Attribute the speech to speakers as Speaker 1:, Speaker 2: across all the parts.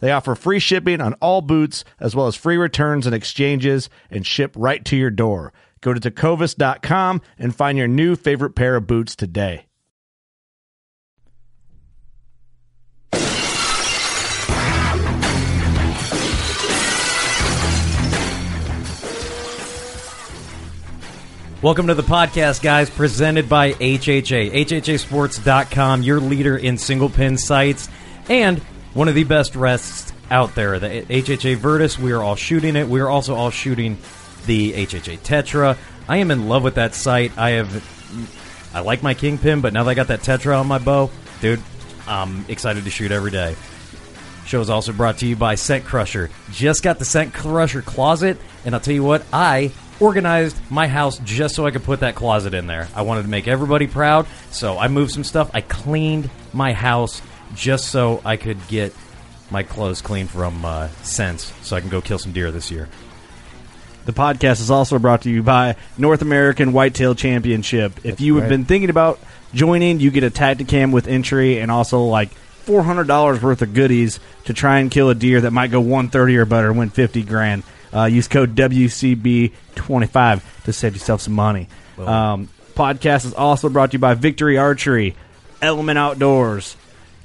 Speaker 1: They offer free shipping on all boots, as well as free returns and exchanges, and ship right to your door. Go to tecovas.com and find your new favorite pair of boots today.
Speaker 2: Welcome to the podcast, guys, presented by HHA. HHASports.com, your leader in single pin sights and one of the best rests out there. The HHA Virtus, we are all shooting it. We are also all shooting the HHA Tetra. I am in love with that sight. I have, I like my Kingpin, but now that I got that Tetra on my bow, dude, I'm excited to shoot every day. Show is also brought to you by Scent Crusher. Just got the Scent Crusher closet, and I'll tell you what, I organized my house just so I could put that closet in there. I wanted to make everybody proud, so I moved some stuff. I cleaned my house just so I could get my clothes clean from uh, scents, so I can go kill some deer this year.
Speaker 3: The podcast is also brought to you by North American Whitetail Championship. If you have
Speaker 1: right.
Speaker 3: been thinking about joining, you get a Tacticam with entry and also like four hundred dollars worth of goodies to try and kill a deer that might go one thirty or better, and win fifty grand. Uh, use code WCB twenty five to save yourself some money. Um, podcast is also brought to you by Victory Archery, Element Outdoors,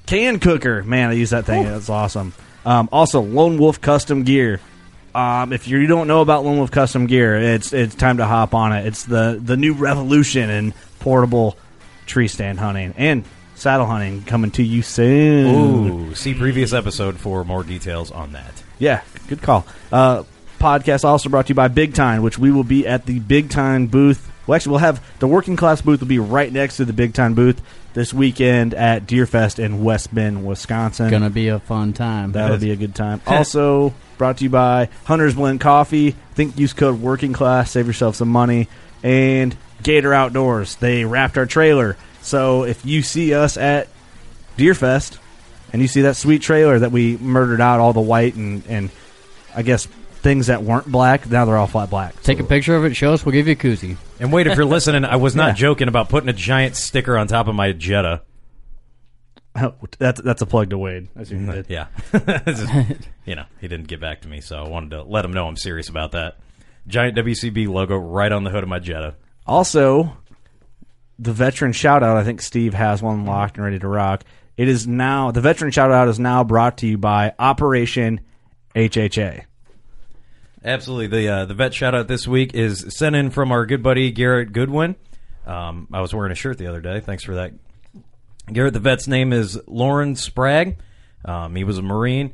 Speaker 3: Can Cooker. Man, I use that thing. That's awesome. Um, also, Lone Wolf Custom Gear. Um, if you don't know about Lone Wolf Custom Gear, it's it's time to hop on it. It's the the new revolution in portable tree stand hunting and saddle hunting coming to you soon.
Speaker 2: Ooh, see previous episode for more details on that.
Speaker 3: Yeah, good call. Uh, podcast also brought to you by Big Tine, which we will be at the Big Tine booth. Well, actually, we'll have the working class booth will be right next to the Big Tine booth this weekend at Deerfest in West Bend, Wisconsin.
Speaker 4: Gonna be a fun time.
Speaker 3: That'll be a good time. Also brought to you by Hunter's Blend Coffee. I think use code Working Class, save yourself some money. And Gator Outdoors. They wrapped our trailer. So if you see us at Deerfest and you see that sweet trailer that we murdered out all the white and, and I guess things that weren't black, now they're all flat black.
Speaker 4: Take a picture of it. Show us. We'll give you a koozie.
Speaker 2: And wait, if you're listening, I was not
Speaker 3: Yeah.
Speaker 2: joking about putting a giant sticker on top of my Jetta.
Speaker 3: that's that's a plug to Wade. Mm, did.
Speaker 2: Yeah, you know, he didn't get back to me, so I wanted to let him know I'm serious about that. Giant WCB logo right on the hood of my Jetta.
Speaker 3: Also, the veteran shout out, I think Steve has one locked and ready to rock. It is now the veteran shout out is now brought to you by Operation HHA.
Speaker 2: Absolutely. The uh, the vet shout out this week is sent in from our good buddy Garrett Goodwin. Um, I was wearing a shirt the other day. Thanks for that. Garrett, the vet's name is Lauren Sprague. Um, he was a Marine.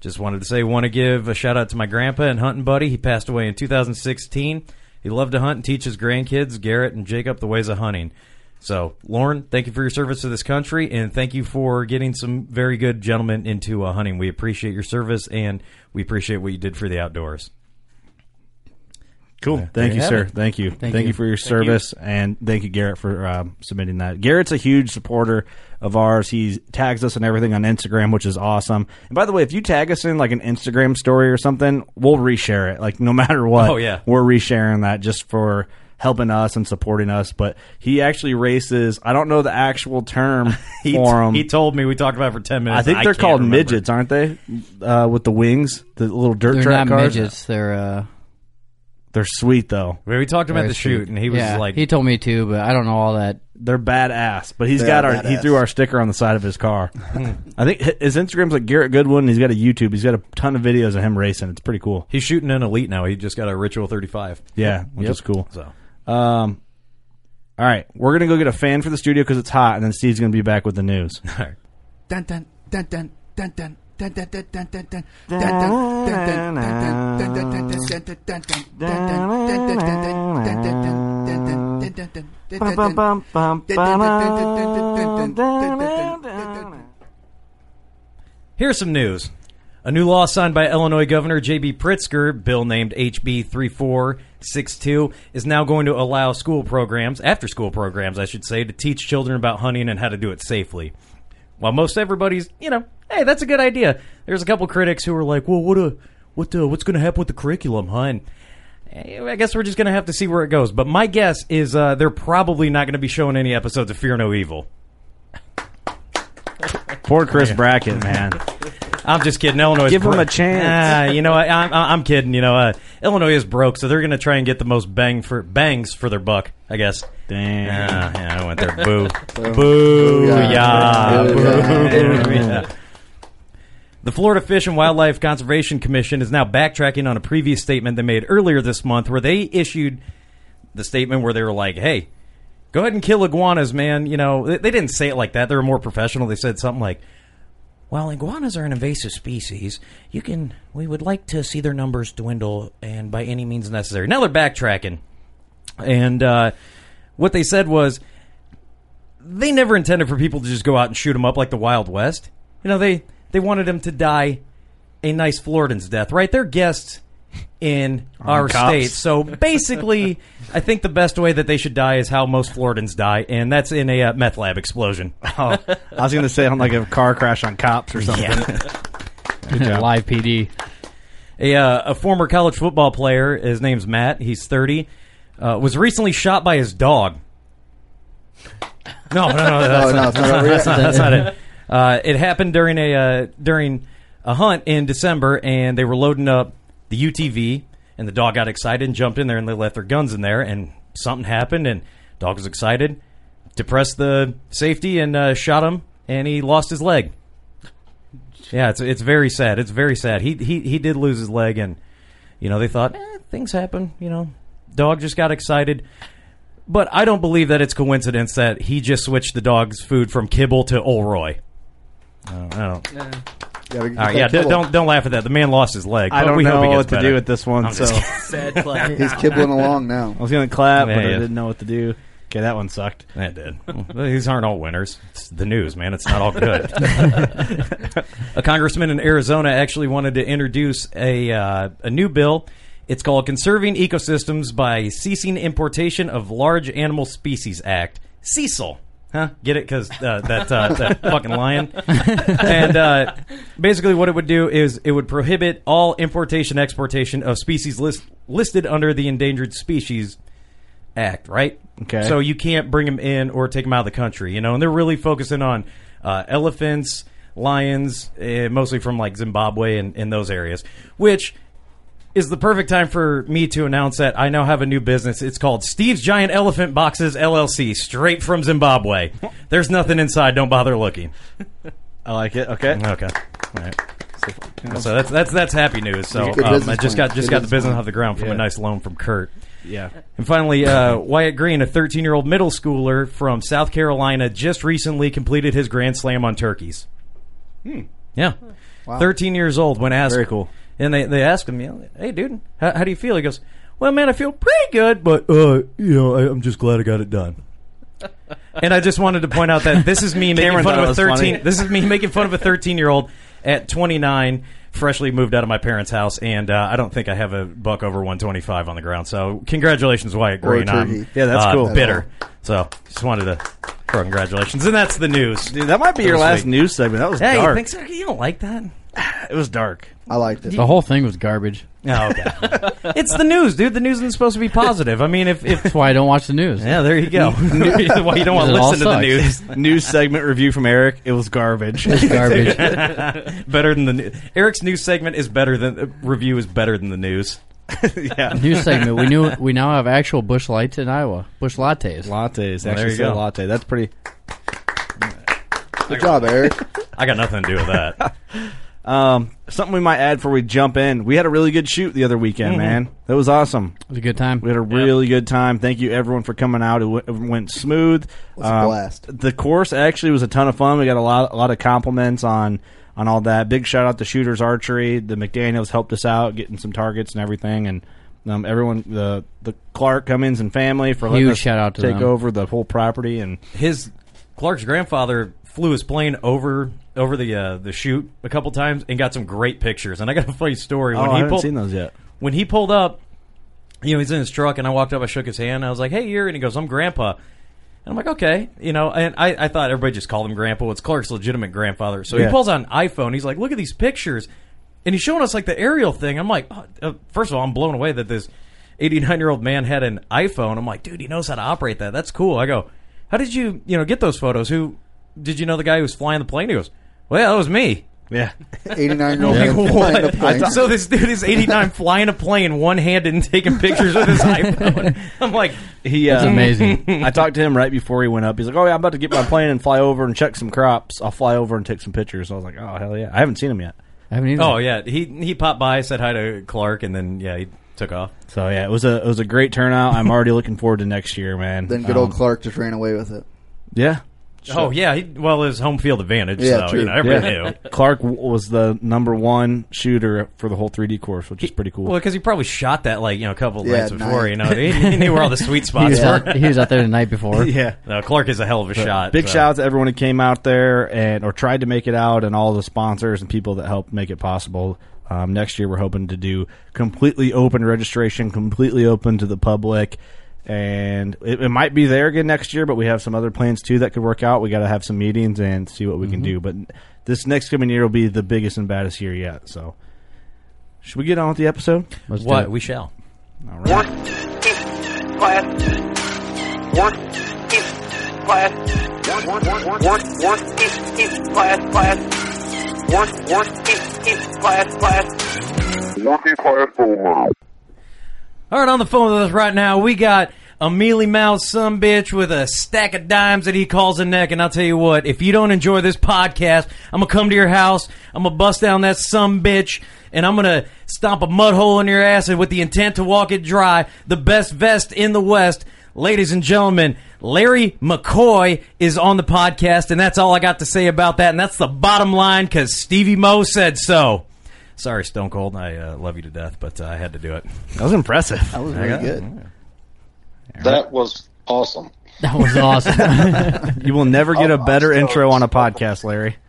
Speaker 2: Just wanted to say, want to give a shout out to my grandpa and hunting buddy. He passed away in 2016. He loved to hunt and teach his grandkids, Garrett and Jacob, the ways of hunting. So, Lauren, thank you for your service to this country, and thank you for getting some very good gentlemen into uh, hunting. We appreciate your service, and we appreciate what you did for the outdoors.
Speaker 3: Cool. Thank you,
Speaker 2: you
Speaker 3: sir.
Speaker 2: it.
Speaker 3: Thank you. Thank,
Speaker 4: you.
Speaker 3: you for your service, and thank you, Garrett, for um, submitting that. Garrett's a huge supporter of ours. He tags us and everything on Instagram, which is awesome. And by the way, if you tag us in like an Instagram story or something, we'll reshare it. Like no matter what,
Speaker 2: Oh, yeah.
Speaker 3: we're resharing that just for helping us and supporting us. But he actually races. I don't know the actual term
Speaker 2: He,
Speaker 3: for him.
Speaker 2: he told me we talked about it for ten minutes.
Speaker 3: I think they're
Speaker 2: can't
Speaker 3: called
Speaker 2: remember.
Speaker 3: midgets, aren't they? Uh, with the wings, the little dirt
Speaker 4: They're
Speaker 3: track
Speaker 4: not
Speaker 3: cars.
Speaker 4: midgets. They're uh,
Speaker 3: They're sweet though.
Speaker 2: We we talked about
Speaker 4: very
Speaker 2: the shoot, and he was
Speaker 4: yeah,
Speaker 2: like,
Speaker 4: he told me too, but I don't know all that.
Speaker 3: They're badass, but he's
Speaker 5: They
Speaker 3: got
Speaker 5: are
Speaker 3: our he threw our sticker on the side of his car. I think his Instagram's like Garrett Goodwin. He's got a YouTube. He's got a ton of videos of him racing. It's pretty cool.
Speaker 2: he's shooting an elite now. He just got a Ritual 35.
Speaker 3: Yeah, which
Speaker 2: Yep.
Speaker 3: is cool.
Speaker 2: So
Speaker 3: um, all right, we're gonna go get a fan for the studio because it's hot, and then Steve's gonna be back with the news.
Speaker 2: Here's some news. A new law signed by Illinois Governor J.B. Pritzker, bill named HB 34 3462, is now going to allow school programs, after school programs, I should say, to teach children about hunting and how to do it safely. While most everybody's, you know, hey, that's a good idea. There's a couple critics who are like, well, what a, what uh, what's going to happen with the curriculum, huh? And eh, I guess we're just going to have to see where it goes. But my guess is uh, they're probably not going to be showing any episodes of Fear No Evil.
Speaker 3: Poor Chris Brackett, man.
Speaker 2: I'm just kidding. Illinois.
Speaker 3: give
Speaker 2: them
Speaker 3: a chance.
Speaker 2: Ah, you know, I, I'm, I'm kidding. You know, uh, Illinois is broke, so they're going to try and get the most bang for bangs for their buck. I guess.
Speaker 3: Damn.
Speaker 2: Ah, yeah, I went there. Boo, boo,
Speaker 5: Yeah.
Speaker 2: yeah,
Speaker 5: Boo,
Speaker 2: boo,
Speaker 5: yeah.
Speaker 2: yeah. The Florida Fish and Wildlife Conservation Commission is now backtracking on a previous statement they made earlier this month, where they issued the statement where they were like, "Hey, go ahead and kill iguanas, man." You know, they, they didn't say it like that. They were more professional. They said something like, while iguanas are an invasive species, you can we would like to see their numbers dwindle and by any means necessary. Now they're backtracking. And uh, what they said was they never intended for people to just go out and shoot them up like the Wild West. You know, they they wanted them to die a nice Floridan's death, right? They're guests in our
Speaker 3: cops.
Speaker 2: state. So basically, I think the best way that they should die is how most Floridans die, and that's in a uh, meth lab explosion.
Speaker 3: Oh, I was gonna say on like a car crash on cops or something.
Speaker 4: Live PD.
Speaker 2: A, uh, a former college football player, his name's Matt, he's 30, uh, was recently shot by his dog. No, no, no, that's,
Speaker 5: no, not over yet.
Speaker 2: that's not, that's not it. Uh, it happened during a uh, during a hunt in December, and they were loading up the UTV, and the dog got excited and jumped in there, and they left their guns in there, and something happened, and dog was excited, depressed the safety, and uh, shot him, and he lost his leg. Yeah, it's it's very sad. It's very sad. He he he did lose his leg, and you know they thought eh, things happen. You know, dog just got excited. But I don't believe that it's coincidence that he just switched the dog's food from kibble to Ol Roy. I don't. I don't.
Speaker 5: Gotta
Speaker 2: All
Speaker 5: get
Speaker 2: right,
Speaker 5: that
Speaker 2: yeah, d- don't don't laugh at that. The man lost his leg.
Speaker 3: I
Speaker 2: but
Speaker 3: don't
Speaker 2: we hope he
Speaker 3: know
Speaker 2: gets
Speaker 3: what to
Speaker 2: better.
Speaker 3: do with this one,
Speaker 2: I'm
Speaker 3: so
Speaker 2: just Sad clap.
Speaker 5: He's kibbling along now.
Speaker 3: I was gonna clap,
Speaker 2: Yeah,
Speaker 3: but I
Speaker 2: yeah.
Speaker 3: didn't know what to do. Okay, that one sucked.
Speaker 2: That did. Well, These aren't all winners. It's the news, man. It's not all good. a congressman in Arizona actually wanted to introduce a uh, a new bill. It's called Conserving Ecosystems by Ceasing Importation of Large Animal Species Act. Cecil. Huh? Get it? Because uh, that uh, that fucking lion. and uh, basically, what it would do is it would prohibit all importation exportation of species list, listed under the Endangered Species Act. Right?
Speaker 3: Okay.
Speaker 2: So you can't bring them in or take them out of the country. You know, and they're really focusing on uh, elephants, lions, uh, mostly from like Zimbabwe and in those areas, which is the perfect time for me to announce that I now have a new business. It's called Steve's Giant Elephant Boxes LLC, straight from Zimbabwe. There's nothing inside. Don't bother looking.
Speaker 3: I like it. Okay.
Speaker 2: Okay. All right. So that's that's that's happy news. So
Speaker 5: Good
Speaker 2: um,
Speaker 5: business
Speaker 2: I just
Speaker 5: plan.
Speaker 2: got just
Speaker 5: Good
Speaker 2: got the
Speaker 5: business
Speaker 2: business
Speaker 5: plan.
Speaker 2: off the ground from
Speaker 3: Yeah.
Speaker 2: a nice loan from Kurt.
Speaker 3: Yeah.
Speaker 2: And finally, uh, Wyatt Green, a 13 year old middle schooler from South Carolina, just recently completed his Grand Slam on turkeys. Yeah. 13 years old when asked.
Speaker 3: Very cool.
Speaker 2: And they, they asked him, you know, hey, dude, how, how do you feel? He goes, well, man, I feel pretty good, but, uh, you know, I, I'm just glad I got it done. and I just wanted to point out that this is me making
Speaker 3: Cameron
Speaker 2: fun
Speaker 3: thought
Speaker 2: of
Speaker 3: it
Speaker 2: a
Speaker 3: was
Speaker 2: 13.
Speaker 3: funny.
Speaker 2: This is me making fun of a 13 year old at 29 freshly moved out of my parents' house, and uh, I don't think I have a buck over 125 on the ground. So congratulations, Wyatt
Speaker 5: a
Speaker 2: Green. I'm
Speaker 5: turkey.
Speaker 3: Yeah, that's
Speaker 2: uh,
Speaker 3: cool.
Speaker 2: Bitter. So just wanted to throw congratulations, and that's the news.
Speaker 3: Dude, that might be your last
Speaker 2: sweet.
Speaker 3: news segment. That was
Speaker 2: Hey, you
Speaker 3: dark.
Speaker 2: think so? You don't like that?
Speaker 3: It was dark.
Speaker 5: I liked it.
Speaker 4: The whole thing was garbage.
Speaker 2: Oh, okay. it's the news, dude. The news isn't supposed to be positive. I mean, if, if
Speaker 4: That's why I don't watch the news.
Speaker 2: yeah, there you go. Why you don't want to
Speaker 4: It all
Speaker 2: listen to the news?
Speaker 3: news segment review from Eric. It was garbage.
Speaker 4: It's garbage.
Speaker 2: better than the new- Eric's news segment is better than uh, review is better than the news.
Speaker 3: yeah.
Speaker 4: news segment. We knew we now have actual Busch lights in Iowa. Busch lattes.
Speaker 3: Lattes.
Speaker 2: Well, there you go.
Speaker 3: latte. That's pretty.
Speaker 5: Good job, Eric.
Speaker 2: I got nothing to do with that.
Speaker 3: Um, something we might add before we jump in. We had a really good shoot the other weekend, man. That was awesome.
Speaker 4: It was a good time.
Speaker 3: We had a really good time. Thank you everyone for coming out. It, w- it went smooth.
Speaker 5: was a
Speaker 3: Um,
Speaker 5: blast.
Speaker 3: The course actually was a ton of fun. We got a lot, a lot of compliments on on all that. Big shout out to Shooters Archery. The McDaniel's helped us out getting some targets and everything, and um, everyone the the Clark Cummins and family for letting
Speaker 4: Huge
Speaker 3: us
Speaker 4: shout out to
Speaker 3: take
Speaker 4: them.
Speaker 3: over the whole property and
Speaker 2: His Clark's grandfather flew his plane over over the uh, the shoot a couple times and got some great pictures. And I got a funny story
Speaker 3: oh,
Speaker 2: when
Speaker 3: I
Speaker 2: he
Speaker 3: haven't
Speaker 2: pulled
Speaker 3: seen those yet.
Speaker 2: when he pulled up. You know, he's in his truck, and I walked up. I shook his hand. I was like, "Hey, you're," and he goes, "I'm Grandpa." And I'm like, okay, you know, and I, I thought everybody just called him Grandpa. It's Clark's legitimate grandfather. So
Speaker 3: Yeah.
Speaker 2: he pulls out an iPhone. He's like, look at these pictures, and he's showing us like the aerial thing. I'm like, oh, uh, first of all, I'm blown away that this 89 year old man had an iPhone. I'm like, dude, he knows how to operate that. That's cool. I go, how did you, you know, get those photos? Who did you know the guy who was flying the plane? He goes, well, that was me.
Speaker 3: Yeah,
Speaker 5: 89 year old
Speaker 2: Like,
Speaker 5: man flying a
Speaker 2: what?
Speaker 5: plane.
Speaker 2: So this dude is 89 flying a plane one handed and taking pictures with his iPhone. I'm like,
Speaker 3: he. Uh,
Speaker 4: It's amazing.
Speaker 3: I talked to him right before he went up. He's like, "Oh yeah, I'm about to get my plane and fly over and check some crops. I'll fly over and take some pictures." I was like, "Oh hell yeah!" I haven't seen him yet.
Speaker 4: I haven't either.
Speaker 2: oh yeah, he he popped by, said hi to Clark, and then yeah, he took off.
Speaker 3: So yeah, it was a it was a great turnout. I'm already looking forward to next year, man.
Speaker 5: then good old
Speaker 3: Um,
Speaker 5: Clark just ran away with it.
Speaker 3: Yeah,
Speaker 2: Oh yeah, he, well his home field advantage.
Speaker 5: Yeah,
Speaker 2: so
Speaker 5: true.
Speaker 2: you know everybody
Speaker 3: yeah. Clark was the number one shooter for the whole 3D course, which is pretty cool.
Speaker 2: Well, because he probably shot that like you know a couple of
Speaker 5: Yeah,
Speaker 2: nights before.
Speaker 5: night.
Speaker 2: You know, he, he knew where all the sweet
Speaker 4: he,
Speaker 2: spots
Speaker 4: out,
Speaker 2: were.
Speaker 4: he was out there the night before.
Speaker 3: yeah.
Speaker 2: No, Clark is a hell of a shot.
Speaker 3: Big
Speaker 2: so.
Speaker 3: shout out to everyone who came out there and or tried to make it out, and all the sponsors and people that helped make it possible. Um, next year, we're hoping to do completely open registration, completely open to the public, and it, it might be there again next year. But we have some other plans too that could work out. We got to have some meetings and see what we can mm-hmm. do. But this next coming year will be the biggest and baddest year yet. So, should we get on with the episode?
Speaker 4: Let's do
Speaker 2: What
Speaker 4: it.
Speaker 2: we shall.
Speaker 3: All right.
Speaker 6: Worst class. Worst class. Class class. Worst worst class class. Working class over.
Speaker 2: All right, on the phone with us right now, we got a mealy mouthed some bitch with a stack of dimes that he calls a neck. And I'll tell you what, if you don't enjoy this podcast, I'm gonna come to your house, I'm gonna bust down that some bitch, and I'm gonna stomp a mud hole in your ass, and with the intent to walk it dry. The best vest in the West, ladies and gentlemen. Larry McCoy is on the podcast, and that's all I got to say about that. And that's the bottom line because Stevie Mo said so. Sorry, Stone Cold. I uh, love you to death, but uh, I had to do it.
Speaker 3: That was impressive.
Speaker 5: That was really good.
Speaker 7: That was awesome.
Speaker 4: That was awesome.
Speaker 3: You will never get a better intro on a podcast, Larry.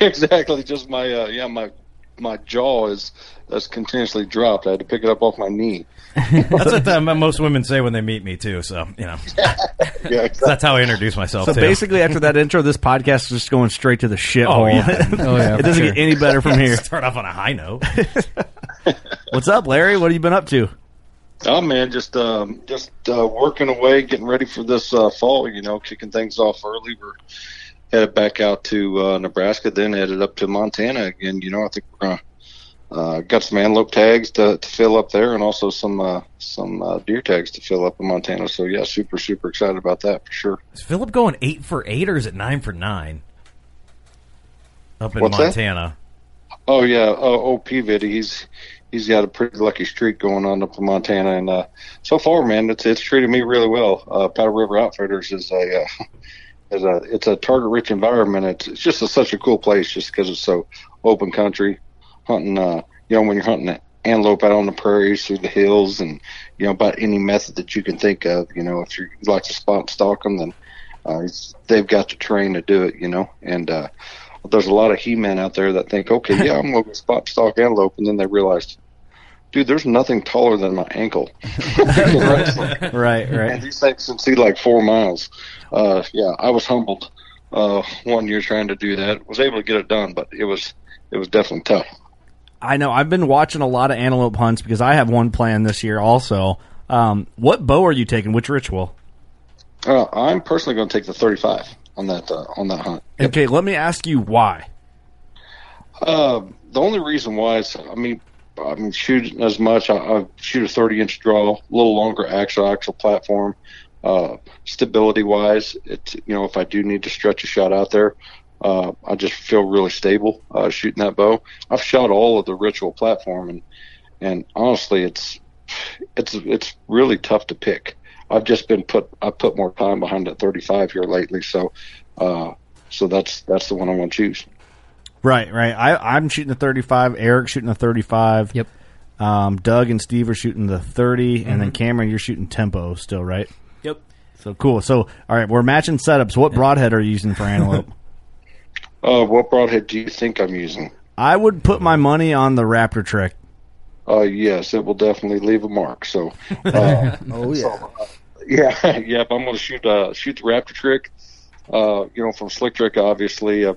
Speaker 7: Exactly. Just my uh, yeah my my jaw is that's continuously dropped. I had to pick it up off my knee.
Speaker 2: That's what uh, most women say when they meet me too. So you know,
Speaker 7: Yeah, exactly.
Speaker 2: that's how I introduce myself.
Speaker 3: So
Speaker 2: too.
Speaker 3: basically, after that intro, this podcast is just going straight to the shit
Speaker 2: Oh,
Speaker 3: hole.
Speaker 2: yeah.
Speaker 4: oh yeah,
Speaker 3: it doesn't
Speaker 4: sure.
Speaker 3: get any better from here.
Speaker 2: start off on a high note.
Speaker 3: What's up, Larry? What have you been up to?
Speaker 7: Oh man, just um, just uh, working away, getting ready for this uh, fall. You know, kicking things off early. We're headed back out to uh, Nebraska, then headed up to Montana again. You know, I think we're gonna uh, got some antelope tags to, to fill up there, and also some uh, some uh, deer tags to fill up in Montana. So yeah, super super excited about that for sure.
Speaker 2: Is Philip going eight for eight, or is it nine for nine? Up in
Speaker 7: What's that?
Speaker 2: Montana.
Speaker 7: Oh yeah, oh, OP Viddy, he's he's got a pretty lucky streak going on up in Montana, and uh, so far, man, it's it's treated me really well. Uh, Powder River Outfitters is a uh, is a it's a target rich environment. It's, it's just a, such a cool place, just because it's so open country, hunting. Uh, you know, when you're hunting antelope out on the prairies through the hills, and you know about any method that you can think of. You know, if you like to spot stalk them, then uh, it's, they've got the terrain to do it. You know, and uh, there's a lot of he-men out there that think, okay, yeah, I'm going to spot stock antelope, and then they realize, dude, there's nothing taller than my ankle.
Speaker 3: right, right.
Speaker 7: And these things can see like four miles. Uh, yeah, I was humbled uh, one year trying to do that. Was able to get it done, but it was it was definitely tough.
Speaker 3: I know. I've been watching a lot of antelope hunts because I have one planned this year also. Um, what bow are you taking? Which ritual?
Speaker 7: Uh, I'm personally going to take the 35 on that uh, on that hunt.
Speaker 3: Okay, let me ask you why.
Speaker 7: Uh, the only reason why is, I mean, I'm shooting as much. I, I shoot a 30 inch draw, a little longer axle axle platform. Uh, stability wise, it's you know if I do need to stretch a shot out there, uh, I just feel really stable uh, shooting that bow. I've shot all of the ritual platform, and and honestly, it's it's it's really tough to pick. I've just been put I put more time behind that 35 here lately, so uh, so that's that's the one I'm going to choose.
Speaker 3: Right, right. I, I'm shooting the 35. Eric shooting the 35.
Speaker 4: Yep.
Speaker 3: Um, Doug and Steve are shooting the 30, and then Cameron, you're shooting tempo still, right?
Speaker 2: Yep.
Speaker 3: So cool. So all right, we're matching setups. What broadhead are you using for antelope?
Speaker 7: Uh, what broadhead do you think I'm using?
Speaker 3: I would put my money on the Raptor trick.
Speaker 7: Uh, yes, it will definitely leave a mark. So, uh,
Speaker 3: Oh yeah.
Speaker 7: yeah, yeah. If I'm going to shoot uh, shoot the Raptor trick, uh, you know, from Slick Trick, obviously, uh,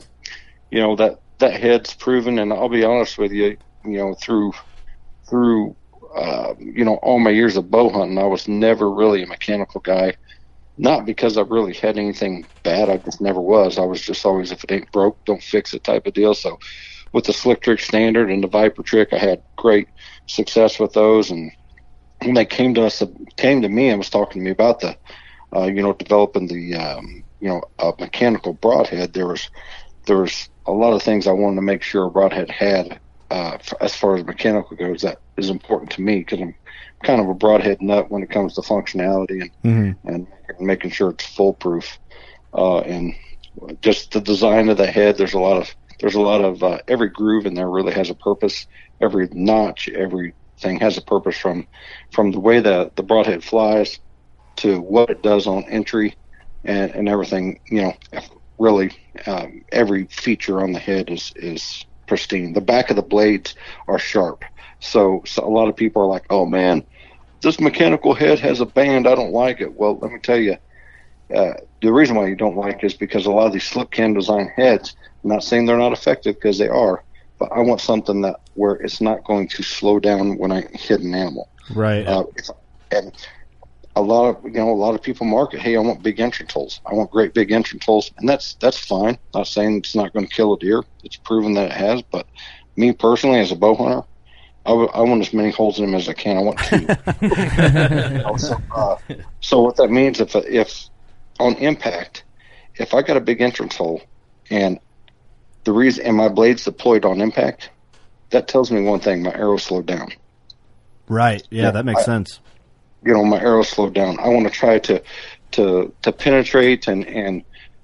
Speaker 7: you know that that head's proven. And I'll be honest with you, you know, through through uh, you know all my years of bow hunting, I was never really a mechanical guy. Not because I really had anything bad, I just never was. I was just always, if it ain't broke, don't fix it type of deal. So, with the Slick Trick Standard and the Viper Trick, I had great success with those. And when they came to us, came to me and was talking to me about the, uh, you know, developing the, um, you know, a mechanical broadhead. There was, there was a lot of things I wanted to make sure a broadhead had, uh, as far as mechanical goes. That is important to me because I'm kind of a broadhead nut when it comes to functionality and and making sure it's foolproof. Uh, and just the design of the head. There's a lot of there's a lot of uh, every groove in there really has a purpose. Every notch, everything has a purpose from from the way that the broadhead flies to what it does on entry and, and everything. You know, really um, every feature on the head is is pristine. The back of the blades are sharp. So, so a lot of people are like, "Oh man, this mechanical head has a band. I don't like it." Well, let me tell you, uh, the reason why you don't like it is because a lot of these slip cam design heads. I'm not saying they're not effective because they are, but I want something that where it's not going to slow down when I hit an animal.
Speaker 3: Right.
Speaker 7: Uh, and a lot of you know a lot of people market, hey, I want big entrance holes. I want great big entrance holes, and that's that's fine. Not saying it's not going to kill a deer. It's proven that it has. But me personally, as a bow hunter, I, w- I want as many holes in them as I can. I want two. You know, so, uh, so what that means if if on impact, if I got a big entrance hole, and the reason and my blades deployed on impact, that tells me one thing: my arrow slowed down
Speaker 3: Right. Yeah,
Speaker 7: Yeah,
Speaker 3: that makes
Speaker 7: I-
Speaker 3: sense.
Speaker 7: you know my arrow slowed down. I want to try to to to penetrate and and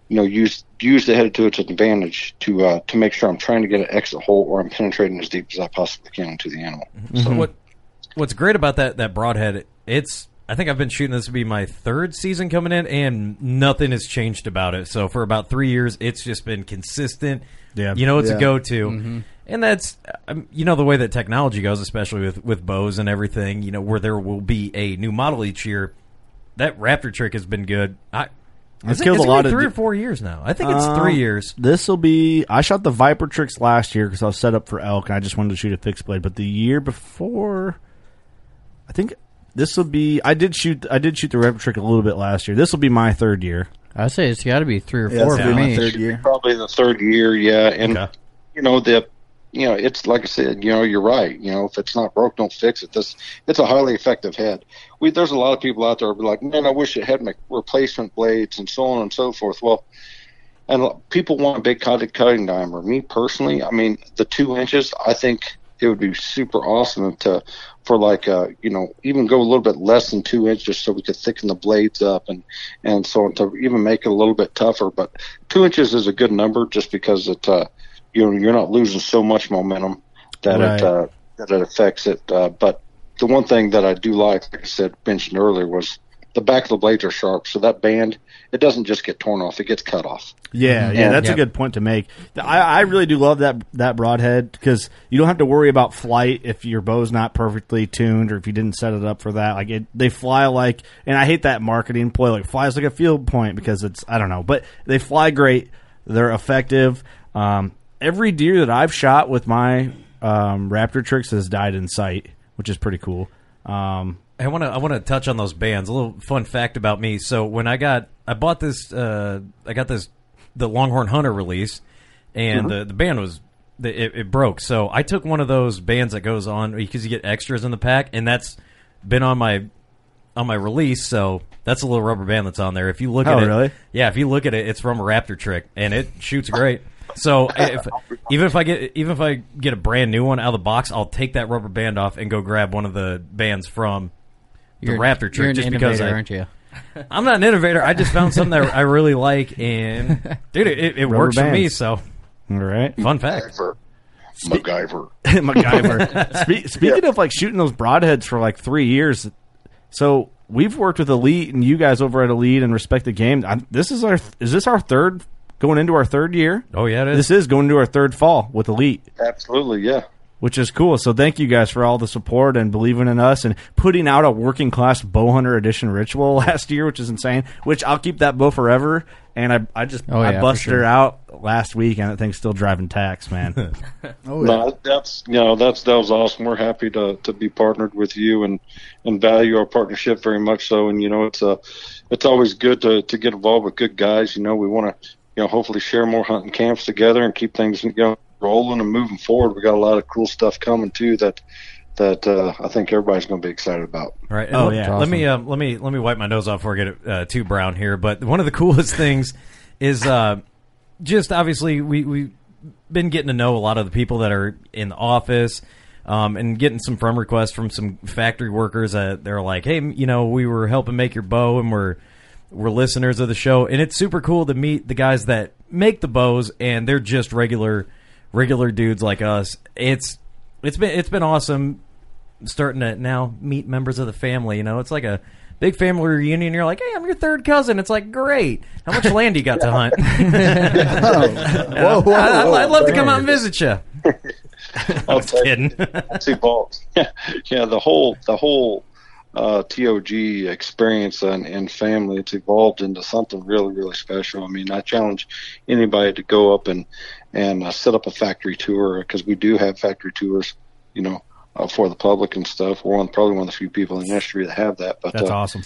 Speaker 7: you know use use the head to its advantage to uh, to make sure I'm trying to get an exit hole or I'm penetrating as deep as I possibly can into the animal.
Speaker 2: So what what's great about that that broadhead? It's I think I've been shooting this to be my third season coming in, and nothing has changed about it. So for about three years, it's just been consistent.
Speaker 3: Yeah.
Speaker 2: you know, it's
Speaker 1: Yeah.
Speaker 2: a go to. And that's, um, you know, the way that technology goes, especially with, with bows and everything, you know, where there will be a new model each year. That Raptor trick has been good. I,
Speaker 3: It's
Speaker 2: is it-
Speaker 3: killed
Speaker 2: it's
Speaker 3: a lot
Speaker 2: been
Speaker 3: of
Speaker 2: three or four years now. I think it's
Speaker 3: Um,
Speaker 2: three years.
Speaker 3: This will be. I shot the Viper tricks last year because I was set up for elk, and I just wanted to shoot a fixed blade. But the year before, I think this will be. I did shoot. I did shoot the Raptor trick a little bit last year. This will be my third year.
Speaker 4: I say it's got to be three or
Speaker 1: Yeah,
Speaker 4: four for me.
Speaker 1: third year.
Speaker 7: Probably the third year, yeah, and
Speaker 2: Okay.
Speaker 7: you know the you know it's like I said, you know you're right. You know if it's not broke, don't fix it. This it's a highly effective head. We there's a lot of people out there who be like, man, I wish it had me- replacement blades and so on and so forth. Well. And people want a big cutting cutting diameter. Me personally, I mean, the two inches, I think it would be super awesome to, for like, uh, you know, even go a little bit less than two inches so we could thicken the blades up and, and so on to even make it a little bit tougher. But two inches is a good number just because it, uh, you know, you're not losing so much momentum that
Speaker 3: Right.
Speaker 7: it, uh, that it affects it. Uh, but the one thing that I do like, like I said, mentioned earlier was the back of the blades are sharp, so that band it doesn't just get torn off; it gets cut off.
Speaker 3: Yeah, yeah, that's
Speaker 2: Yeah.
Speaker 3: a good point to make. I, I really do love that that broadhead because you don't have to worry about flight if your bow's not perfectly tuned or if you didn't set it up for that. Like it, they fly like, and I hate that marketing ploy like flies like a field point because it's I don't know, but they fly great. They're effective. Um, every deer that I've shot with my um, Raptor tricks has died in sight, which is pretty cool. Um,
Speaker 2: I want to I want to touch on those bands. A little fun fact about me. So when I got I bought this uh, I got this the Longhorn Hunter release, and the the band was the- it, it broke. So I took one of those bands that goes on because you get extras in the pack, and that's been on my on my release. So that's a little rubber band that's on there. If you look
Speaker 3: Oh,
Speaker 2: at it,
Speaker 3: really?
Speaker 2: yeah, if you look at it, it's from a Raptor trick, and it shoots great. So if, even if I get even if I get a brand new one out of the box, I'll take that rubber band off and go grab one of the bands from the
Speaker 4: You're,
Speaker 2: Raptor
Speaker 4: you're
Speaker 2: trick
Speaker 4: an
Speaker 2: just because I,
Speaker 4: aren't you?
Speaker 2: I'm not an innovator. I just found something that I really like, and dude, it, it
Speaker 3: Rubber
Speaker 2: works for me. So
Speaker 3: all right.
Speaker 2: fun fact.
Speaker 7: MacGyver. MacGyver.
Speaker 3: MacGyver. Spe- speaking of like shooting those broadheads for like three years, so we've worked with Elite and you guys over at Elite and Respect the Game. I'm, this is our is this our third going into our third year?
Speaker 2: Oh yeah, it is.
Speaker 3: This is going into our third fall with Elite,
Speaker 7: Absolutely, yeah.
Speaker 3: which is cool. So thank you guys for all the support and believing in us and putting out a working class bow hunter edition ritual last year, which is insane. Which I'll keep that bow forever. And I I just
Speaker 4: Oh, yeah,
Speaker 3: I busted
Speaker 4: sure.
Speaker 3: her out last week and that thing's still driving tacks, man.
Speaker 5: Oh, yeah.
Speaker 7: No, that's you know that's that was awesome. We're happy to to be partnered with you and and value our partnership very much so. And you know it's uh it's always good to to get involved with good guys. You know we want to you know hopefully share more hunting camps together and keep things you know rolling and moving forward. We got a lot of cool stuff coming too that that uh, I think everybody's going to be excited about.
Speaker 2: Right. and
Speaker 3: Oh,
Speaker 2: let,
Speaker 3: yeah.
Speaker 2: Let me um, let me let me wipe my nose off before I get it uh, too brown here. But one of the coolest things is uh, just obviously we we been getting to know a lot of the people that are in the office. Um, and getting some from requests from some factory workers that they're like, hey, you know, we were helping make your bow, and we're we're listeners of the show, and it's super cool to meet the guys that make the bows, and they're just regular regular dudes like us. It's it's been it's been awesome starting to now meet members of the family. You know, it's like a big family reunion. You're like, hey, I'm your third cousin. It's like, great. How much land do you got to hunt?
Speaker 5: whoa, whoa,
Speaker 2: I,
Speaker 5: whoa.
Speaker 2: I'd love to come out and visit you.
Speaker 7: I'll
Speaker 2: Just kidding.
Speaker 7: it's evolved. Yeah, yeah. The whole the whole uh, TOG experience and, and family, it's evolved into something really really special. I mean, I challenge anybody to go up and and uh, set up a factory tour because we do have factory tours, you know, uh, for the public and stuff. We're one, probably one of the few people in the industry that have that. But
Speaker 3: That's
Speaker 7: uh,
Speaker 3: awesome.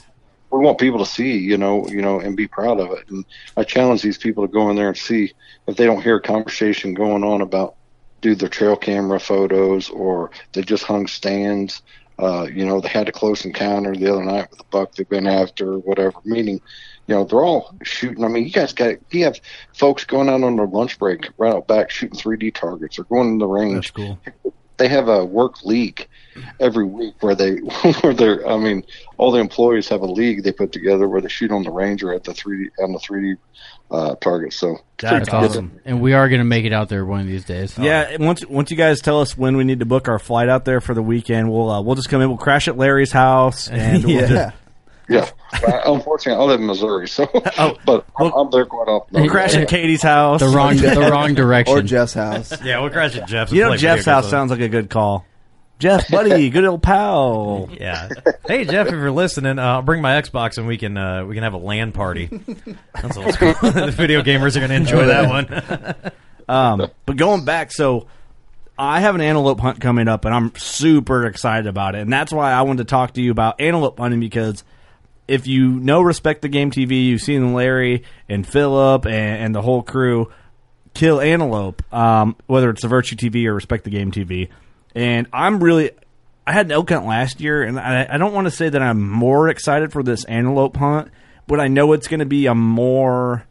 Speaker 7: we want people to see, you know, you know, and be proud of it. And I challenge these people to go in there and see if they don't hear a conversation going on about do their trail camera photos or they just hung stands. Uh, you know, they had a close encounter the other night with a buck they've been after or whatever. Meaning, you know, they're all shooting. I mean, you guys got you have folks going out on their lunch break right out back shooting 3D targets or going in the range
Speaker 3: That's cool.
Speaker 7: They have a work league every week where they where they're I mean all the employees have a league they put together where they shoot on the ranger at the three D on the three D uh, target. So
Speaker 3: That's
Speaker 4: That's awesome. And we are going to make it out there one of these days.
Speaker 3: Yeah, and once once you guys tell us when we need to book our flight out there for the weekend, we'll uh, we'll just come in. We'll crash at Larry's house, and we'll
Speaker 5: Yeah.
Speaker 3: just,
Speaker 7: yeah, unfortunately I live in Missouri, so but I'm, I'm there quite often.
Speaker 3: we'll crash at Katie's house.
Speaker 4: The wrong, the wrong direction.
Speaker 5: Or Jeff's house.
Speaker 2: Yeah, we'll crash at Jeff's.
Speaker 3: You know, Jeff's house
Speaker 2: games.
Speaker 3: sounds like a good call. Jeff, buddy, good old pal.
Speaker 2: Yeah. Hey Jeff, if you're listening, uh, I'll bring my Xbox and we can uh, we can have a LAN party. That's old school. the video gamers are going to enjoy that one.
Speaker 3: Um, but going back, so I have an antelope hunt coming up, and I'm super excited about it, and that's why I wanted to talk to you about antelope hunting because if you know Respect the Game TV, you've seen Larry and Philip and, and the whole crew kill antelope, um, whether it's the Virtue TV or Respect the Game TV, and I'm really. I had an elk hunt last year, and I, I don't want to say that I'm more excited for this antelope hunt, but I know it's going to be a more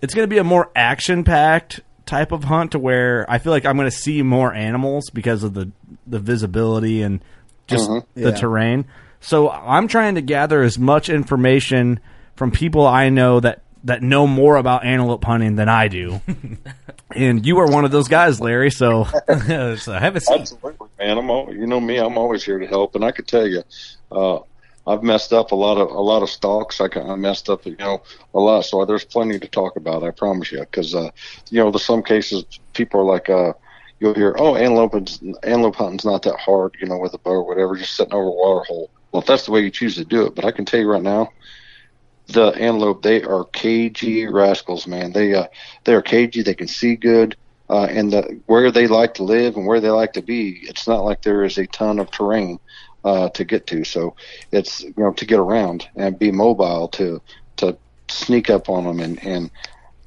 Speaker 3: it's going to be a more action packed type of hunt to where I feel like I'm going to see more animals because of the the visibility and just the
Speaker 5: Yeah.
Speaker 3: terrain. So I'm trying to gather as much information from people I know that that know more about antelope hunting than I do. and you are one of those guys, Larry. So
Speaker 2: so have a seat.
Speaker 7: Absolutely, man. I'm all, you know me. I'm always here to help, and I could tell you, uh, I've messed up a lot of a lot of stalks. I, I messed up, you know, a lot. So there's plenty to talk about. I promise you, because uh, you know, there's some cases people are like, uh, you'll hear, oh, antelope antelope hunting's not that hard, you know, with a bow or whatever, just sitting over a water hole. Well, if that's the way you choose to do it, but I can tell you right now, the antelope they are cagey rascals, man. They uh, they are cagey. They can see good. Uh, and the, where they like to live and where they like to be, it's not like there is a ton of terrain uh, to get to. So it's you know to get around and be mobile to to sneak up on them and and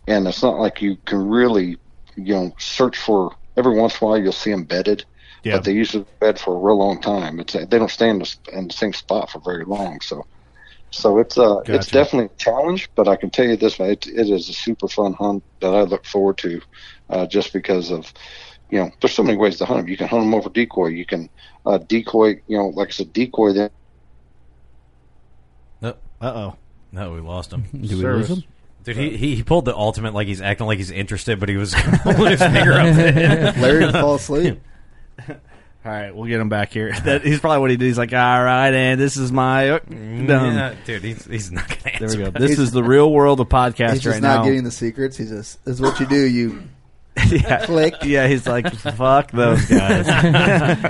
Speaker 7: and it's not like you can really you know search for every once in a while you'll see them bedded.
Speaker 3: Yeah.
Speaker 7: But they usually bed for a real long time. It's they don't stay in the, in the same spot for very long. So so it's uh it's definitely a challenge, but I can tell you this way, it, it is a super fun hunt that I look forward to, uh, just because of, you know, there's so many ways to hunt them. You can hunt them over decoy. You can uh, decoy, you know, like I said, decoy them.
Speaker 2: No,
Speaker 3: Uh oh.
Speaker 2: no, we lost him.
Speaker 4: Do we lose him?
Speaker 2: Dude, he, he he pulled the ultimate like he's acting like he's interested, but he was holding his finger up.
Speaker 5: Larry to fall asleep.
Speaker 3: All right, we'll get him back here. That, he's probably what he did. He's like, all right, and this is my uh, done.
Speaker 2: Yeah, dude, he's, he's not going to answer.
Speaker 3: There we go. This is the real world of podcast
Speaker 5: He's just
Speaker 3: right
Speaker 5: not
Speaker 3: now.
Speaker 5: getting the secrets. He's just this is what you do. You
Speaker 3: yeah.
Speaker 5: click,
Speaker 3: yeah, he's like, fuck those guys.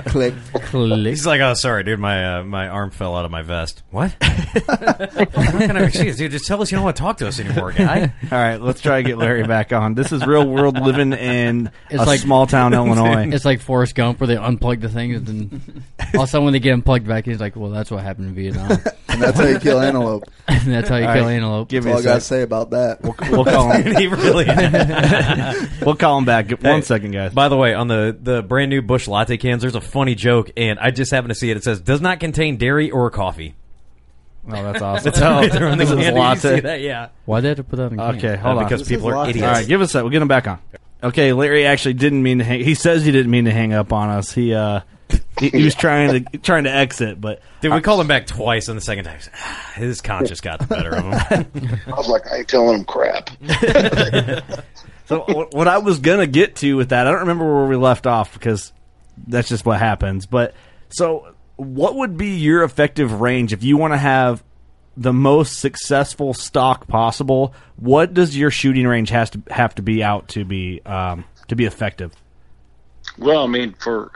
Speaker 5: click.
Speaker 4: Click.
Speaker 2: He's like, oh, sorry, dude, my uh, my arm fell out of my vest. What? I'm not gonna excuse, dude. Just tell us you don't want to talk to us anymore, guy.
Speaker 3: All right, let's try to get Larry back on. This is real world living in
Speaker 4: It's
Speaker 3: a
Speaker 4: like-
Speaker 3: small town, Illinois.
Speaker 4: It's like Forrest Gump where they unplug the thing and then all of a sudden when they get him plugged back, he's like, well, that's what happened in Vietnam.
Speaker 5: And that's how you kill antelope.
Speaker 4: and that's how you
Speaker 3: All
Speaker 4: kill
Speaker 3: right.
Speaker 4: antelope.
Speaker 3: Give
Speaker 5: That's
Speaker 3: me
Speaker 5: all
Speaker 3: a
Speaker 5: I gotta
Speaker 3: sec.
Speaker 5: say about that.
Speaker 3: We'll call him.
Speaker 2: he really.
Speaker 3: We'll call him back. One
Speaker 2: Hey,
Speaker 3: second, guys.
Speaker 2: By the way, on the the brand new Busch latte cans, there's a funny joke, and I just happened to see it. It says does not contain dairy or coffee.
Speaker 3: Oh, that's awesome.
Speaker 2: That's how they're on the
Speaker 3: This is
Speaker 2: can. Did you
Speaker 3: latte.
Speaker 2: that? Yeah.
Speaker 4: Why did they have to put that in a?
Speaker 3: Okay, hold
Speaker 2: Uh,
Speaker 3: on.
Speaker 2: because
Speaker 5: This
Speaker 2: people are
Speaker 5: latte.
Speaker 2: idiots.
Speaker 3: All right, give us that. We'll get him back on. Okay, Larry actually didn't mean to hang. He says he didn't mean to hang up on us. He uh, he, he was trying to trying to exit, but
Speaker 2: Dude, we called him back twice, and the second time, his conscience got the better of him.
Speaker 7: I was like, I ain't telling him crap.
Speaker 3: So what I was gonna get to with that, I don't remember where we left off because that's just what happens. But so, what would be your effective range if you want to have the most successful stock possible? What does your shooting range has to have to be out to be um, to be effective?
Speaker 7: Well, I mean, for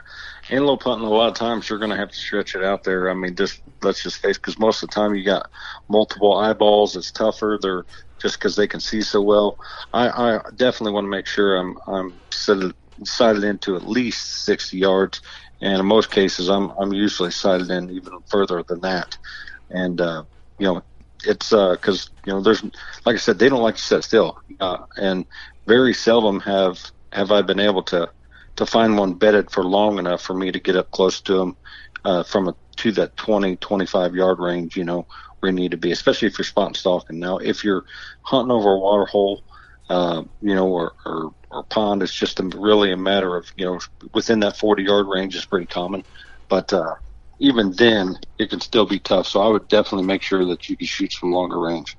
Speaker 7: antelope hunting, a lot of times you're going to have to stretch it out there. I mean, just let's just face, because most of the time you got multiple eyeballs. It's tougher. They're just because they can see so well. I, I definitely want to make sure I'm I'm sighted, sighted into at least 60 yards, and in most cases, I'm I'm usually sighted in even further than that. And uh, you know, it's because you know there's like I said, they don't like to sit still, uh, and very seldom have have I been able to to find one bedded for long enough for me to get up close to them uh, from a to that 20 25 yard range you know where you need to be especially if you're spot and stalking now if you're hunting over a water hole uh, you know or, or or pond it's just a, really a matter of you know within that 40 yard range is pretty common but uh, even then it can still be tough so i would definitely make sure that you can shoot some longer range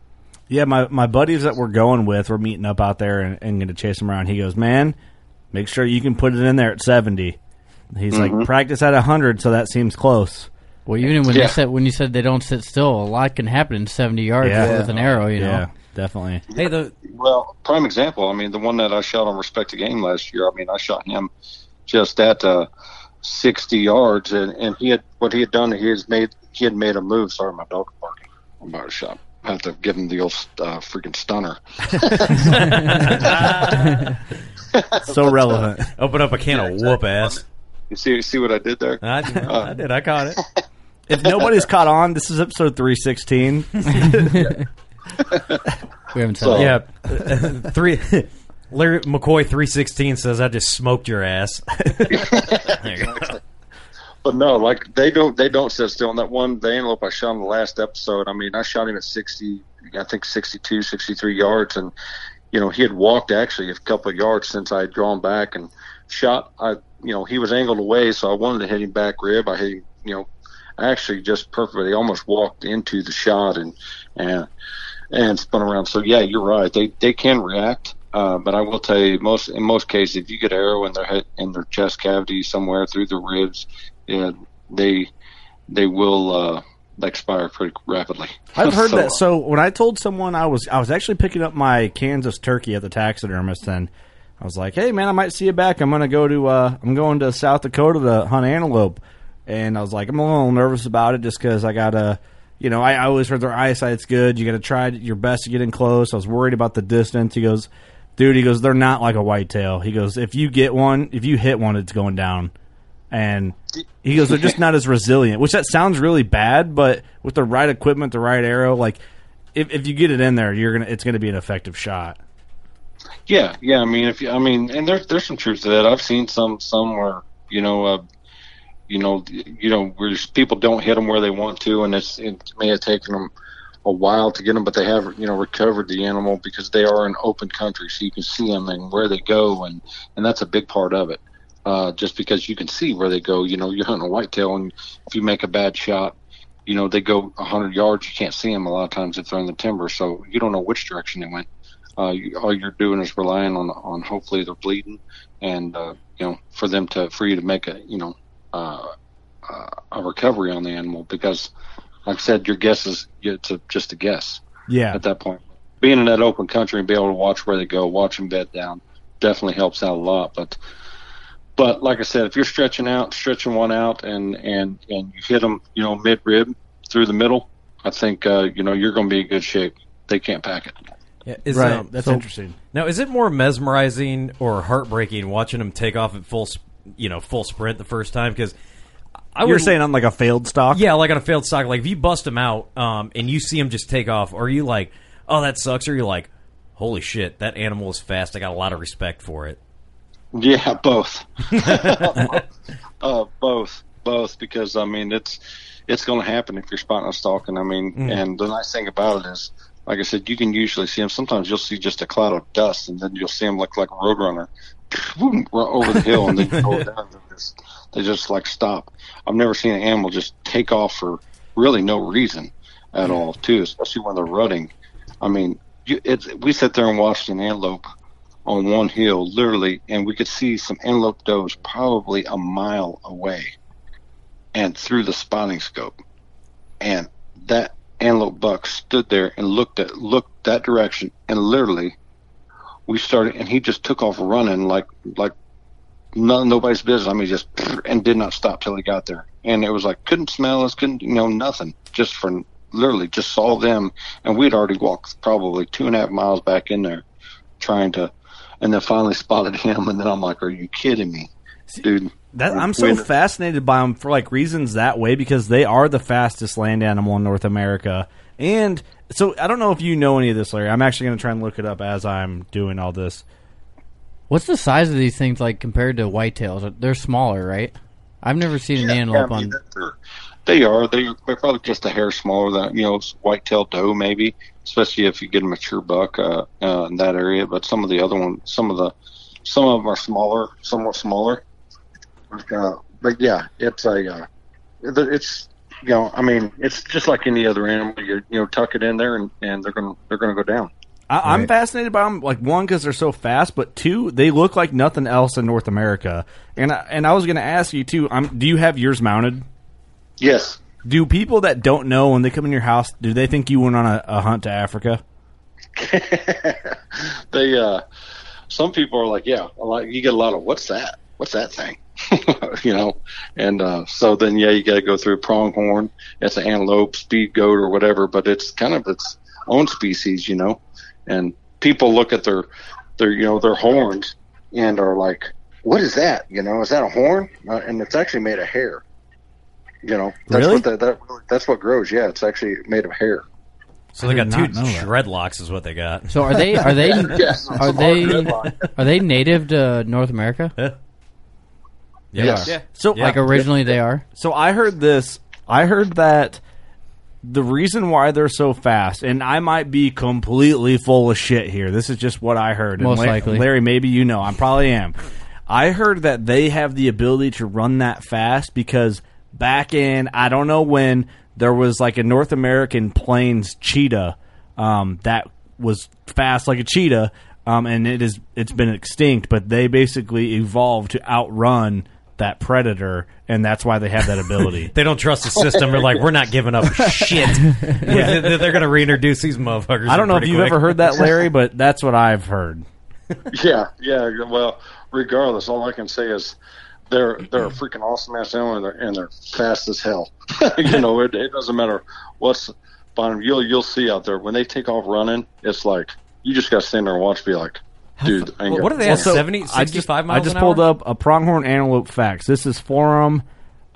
Speaker 3: Yeah, my my buddies that we're going with, we're meeting up out there and, and going to chase them around. He goes, man, make sure you can put it in there at seventy. He's like, practice at hundred, so that seems close.
Speaker 4: Well, even when
Speaker 7: Yeah.
Speaker 4: you said when you said they don't sit still, a lot can happen in seventy yards
Speaker 3: Yeah.
Speaker 4: with an arrow. You know,
Speaker 3: Yeah, definitely.
Speaker 2: hey, the
Speaker 7: Well, prime example. I mean, the one that I shot on Respect the Game last year. I mean, I shot him just at uh, 60 yards, and, and he had what he had done. He has made he had made a move. Sorry, my dog is barking. I'm about to shot. I have to give him the old uh, freaking stunner.
Speaker 3: So relevant.
Speaker 2: open up a can of whoop ass.
Speaker 7: You see, you see what I did there?
Speaker 2: I, I did. I caught it.
Speaker 3: if nobody's caught on, this is episode three sixteen.
Speaker 4: we haven't said
Speaker 7: So-
Speaker 4: that.
Speaker 2: Yeah, three. Larry McCoy three sixteen says I just smoked your ass. there you go.
Speaker 7: But no, like they don't they don't sit still. And that one the antelope I shot in the last episode, I mean, I shot him at sixty, I think 62, 63 yards, and you know he had walked actually a couple of yards since I had drawn back and shot. I you know he was angled away, so I wanted to hit him back rib. I hit him, you know, actually just perfectly. Almost walked into the shot and and and spun around. So yeah, you're right. They they can react. Uh, but I will tell you, most in most cases, if you get arrow in their head, in their chest cavity somewhere through the ribs, yeah, they they will uh, expire pretty rapidly.
Speaker 3: I've heard
Speaker 7: So,
Speaker 3: that. So when I told someone I was I was actually picking up my Kansas turkey at the taxidermist, and I was like, "Hey man, I might see you back. I'm gonna go to uh, I'm going to South Dakota to hunt antelope." And I was like, I'm a little nervous about it just because I gotta, you know, I, I always heard their eyesight's good. You got to try your best to get in close. I was worried about the distance. He goes, dude, he goes, they're not like a whitetail. He goes, if you get one, if you hit one, it's going down. And he goes, they're just not as resilient, which that sounds really bad, but with the right equipment, the right arrow, like if, if you get it in there, you're gonna, it's gonna be an effective shot.
Speaker 7: Yeah, yeah. I mean, if you, I mean, and there's there's some truth to that. I've seen some some where you know, uh, you know, you know, where people don't hit them where they want to, and it's it may have taken them a while to get them, but they have you know recovered the animal because they are in open country, so you can see them and where they go, and and that's a big part of it. Uh, just because you can see where they go, you know, you're hunting a whitetail, and if you make a bad shot, you know, they go 100 yards, you can't see them a lot of times if they're in the timber, so you don't know which direction they went. Uh, you, all you're doing is relying on on hopefully they're bleeding, and uh, you know, for them to for you to make a you know uh, uh, a recovery on the animal because, like I said, your guess is it's a, just a guess
Speaker 3: Yeah.
Speaker 7: at that point. Being in that open country and be able to watch where they go, watch them bed down, definitely helps out a lot. But but like I said, if you're stretching out, stretching one out, and and and you hit them, you know, mid rib through the middle, I think uh, you know you're going to be in good shape. They can't pack it.
Speaker 2: Yeah, is,
Speaker 3: right.
Speaker 2: um,
Speaker 3: That's
Speaker 2: so-
Speaker 3: interesting.
Speaker 2: Now, is it more mesmerizing or heartbreaking watching them take off at full, sp- you know, full sprint the first time? Because I
Speaker 3: You're
Speaker 2: would
Speaker 3: saying on like a failed stock?
Speaker 2: yeah, like on a failed stock. Like if you bust them out, um, and you see them just take off, are you like, oh, that sucks? Or are you like, holy shit, that animal is fast. I got a lot of respect for it.
Speaker 7: Yeah, both. uh, both, both, because I mean it's it's going to happen if you're spotting a stalking. I mean, and the nice thing about it is, like I said, you can usually see them. Sometimes you'll see just a cloud of dust, and then you'll see them look like a roadrunner boom, run over the hill, and then go down. They just, they just like stop. I've never seen an animal just take off for really no reason at all, too, especially when they're rutting. I mean, you, it's, we sat there and watched an antelope on one hill, literally, and we could see some antelope does probably a mile away, and through the spotting scope, and that antelope buck stood there and looked at looked that direction, and literally, we started, and he just took off running like like no, nobody's business. I mean, just and did not stop till he got there, and it was like couldn't smell us, couldn't you know nothing, just for literally just saw them, and we'd already walked probably two and a half miles back in there, trying to, and then finally spotted him, and then I'm like, are you kidding me, dude?
Speaker 3: That I'm so fascinated by them for like reasons that way because they are the fastest land animal in North America. And so I don't know if you know any of this, Larry. I'm actually going to try and look it up as I'm doing all this.
Speaker 4: What's the size of these things like compared to whitetails? They're smaller, right? I've never seen an antelope
Speaker 7: I mean,
Speaker 4: on.
Speaker 7: they're, they are. They, they're probably just a hair smaller than you know white-tailed doe, maybe. Especially if you get a mature buck uh, uh, in that area. But some of the other ones, some of the, some of them are smaller, somewhat smaller. But, uh, but yeah, it's a, uh, it's you know, I mean, it's just like any other animal. You you know, tuck it in there, and, and they're gonna they're gonna go down.
Speaker 3: I, I'm fascinated by them. Like one, because they're so fast, but two, they look like nothing else in North America. And I, and I was going to ask you too. Um, do you have yours mounted?
Speaker 7: Yes.
Speaker 3: Do people that don't know when they come in your house, do they think you went on a, a hunt to Africa?
Speaker 7: they uh some people are like yeah a lot, you get a lot of what's that what's that thing you know and uh so then yeah you got to go through pronghorn it's an antelope speed goat or whatever but it's kind of its own species you know and people look at their their you know their horns and are like what is that you know is that a horn uh, and it's actually made of hair you know that's
Speaker 3: Really?
Speaker 7: what that, that that's what grows yeah it's actually made of hair
Speaker 2: So they got two
Speaker 3: not know that.
Speaker 2: dreadlocks, is what they got.
Speaker 4: So are they are they
Speaker 7: Yes.
Speaker 4: are they are they native to North America?
Speaker 2: Yeah.
Speaker 7: Yes.
Speaker 2: Yeah.
Speaker 3: So
Speaker 4: Like originally they are.
Speaker 3: So I heard this. I heard that the reason why they're so fast, and I might be completely full of shit here. This is just what I heard. And
Speaker 4: Most
Speaker 3: La-
Speaker 4: likely.
Speaker 3: Larry, maybe you know. I probably am. I heard that they have the ability to run that fast because back in I don't know when there was like a North American plains cheetah um, that was fast like a cheetah, um, and it is it's been extinct. But they basically evolved to outrun that predator, and that's why they have that ability.
Speaker 2: They don't trust the system. They're like, we're not giving up shit. yeah. They're, they're going to reintroduce these motherfuckers.
Speaker 3: I don't know if you've
Speaker 2: quick.
Speaker 3: ever heard that, Larry, but that's what I've heard.
Speaker 7: Yeah, yeah. Well, regardless, all I can say is they're they're a freaking awesome ass animal and they're, and they're fast as hell. you know, it, it doesn't matter what's behind them. You'll you'll see out there when they take off running. It's like you just got to stand there and watch. Be like, dude, I ain't
Speaker 2: What,
Speaker 7: got-
Speaker 2: what do they have?
Speaker 3: So,
Speaker 2: 70,
Speaker 3: I
Speaker 2: 65
Speaker 3: just,
Speaker 2: miles
Speaker 3: I just
Speaker 2: an
Speaker 3: pulled
Speaker 2: hour?
Speaker 3: up a pronghorn antelope facts. This is forum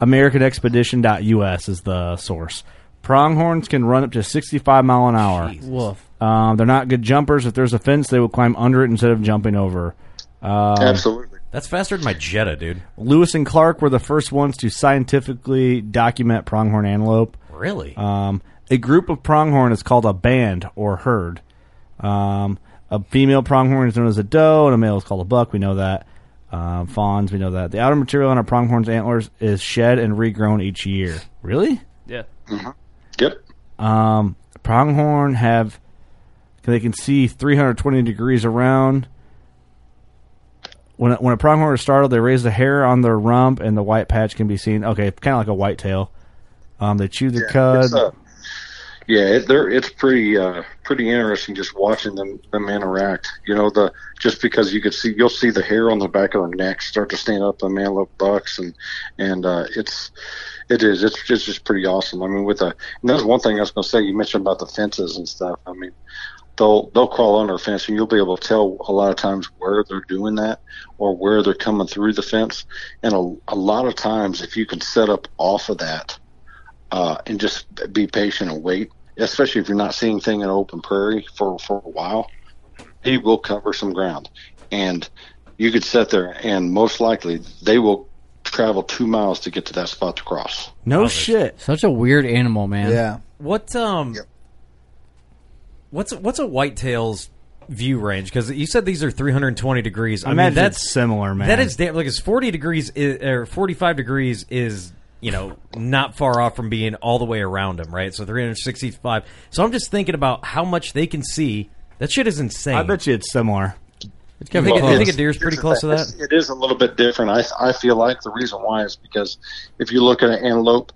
Speaker 3: americanexpedition.us is the source. Pronghorns can run up to 65 mile an hour.
Speaker 4: Woof.
Speaker 3: Um, they're not good jumpers. If there's a fence, they will climb under it instead of jumping over.
Speaker 7: Absolutely.
Speaker 2: That's faster than my Jetta, dude.
Speaker 3: Lewis and Clark were the first ones to scientifically document pronghorn antelope.
Speaker 2: Really?
Speaker 3: Um, a group of pronghorn is called a band or herd. Um, a female pronghorn is known as a doe, and a male is called a buck. We know that. Um, fawns, we know that. The outer material on a pronghorn's antlers is shed and regrown each year. Really?
Speaker 5: Yeah.
Speaker 7: Yep.
Speaker 3: Um, pronghorn have they can see 320 degrees around. When a, when a pronghorn is startled, they raise the hair on their rump, and the white patch can be seen. Okay, kind of like a whitetail. Um, they chew the cud.
Speaker 7: Yeah, it, they're it's pretty uh, pretty interesting just watching them them interact. You know, the just because you could see you'll see the hair on the back of their neck start to stand up on antelope bucks, and and uh, it's it is it's just just pretty awesome. I mean, with the and that's one thing I was going to say. You mentioned about the fences and stuff. I mean, they'll they'll crawl under a fence, and you'll be able to tell a lot of times where they're doing that or where they're coming through the fence. And a, a lot of times, if you can set up off of that uh, and just be patient and wait, especially if you're not seeing thing in open prairie for, for a while, he will cover some ground. And you could sit there and most likely they will travel two miles to get to that spot to cross.
Speaker 3: no shit.
Speaker 4: Such a weird animal, man.
Speaker 5: Yeah.
Speaker 2: What um, what's what's a whitetail's view range? Because you said these are 320 degrees. I,
Speaker 3: I
Speaker 2: mean,
Speaker 3: imagine
Speaker 2: that's
Speaker 3: similar, man.
Speaker 2: That is damn. Like it's 40 degrees is, or 45 degrees is you know not far off from being all the way around them, right? So 365. So I'm just thinking about how much they can see. That shit is insane.
Speaker 3: I bet you it's similar.
Speaker 4: It's gotta
Speaker 2: You
Speaker 4: be
Speaker 2: think, you
Speaker 4: close.
Speaker 2: think a deer's pretty close to that?
Speaker 7: It's- It is a little bit different. I, I feel like the reason why is because if you look at an antelope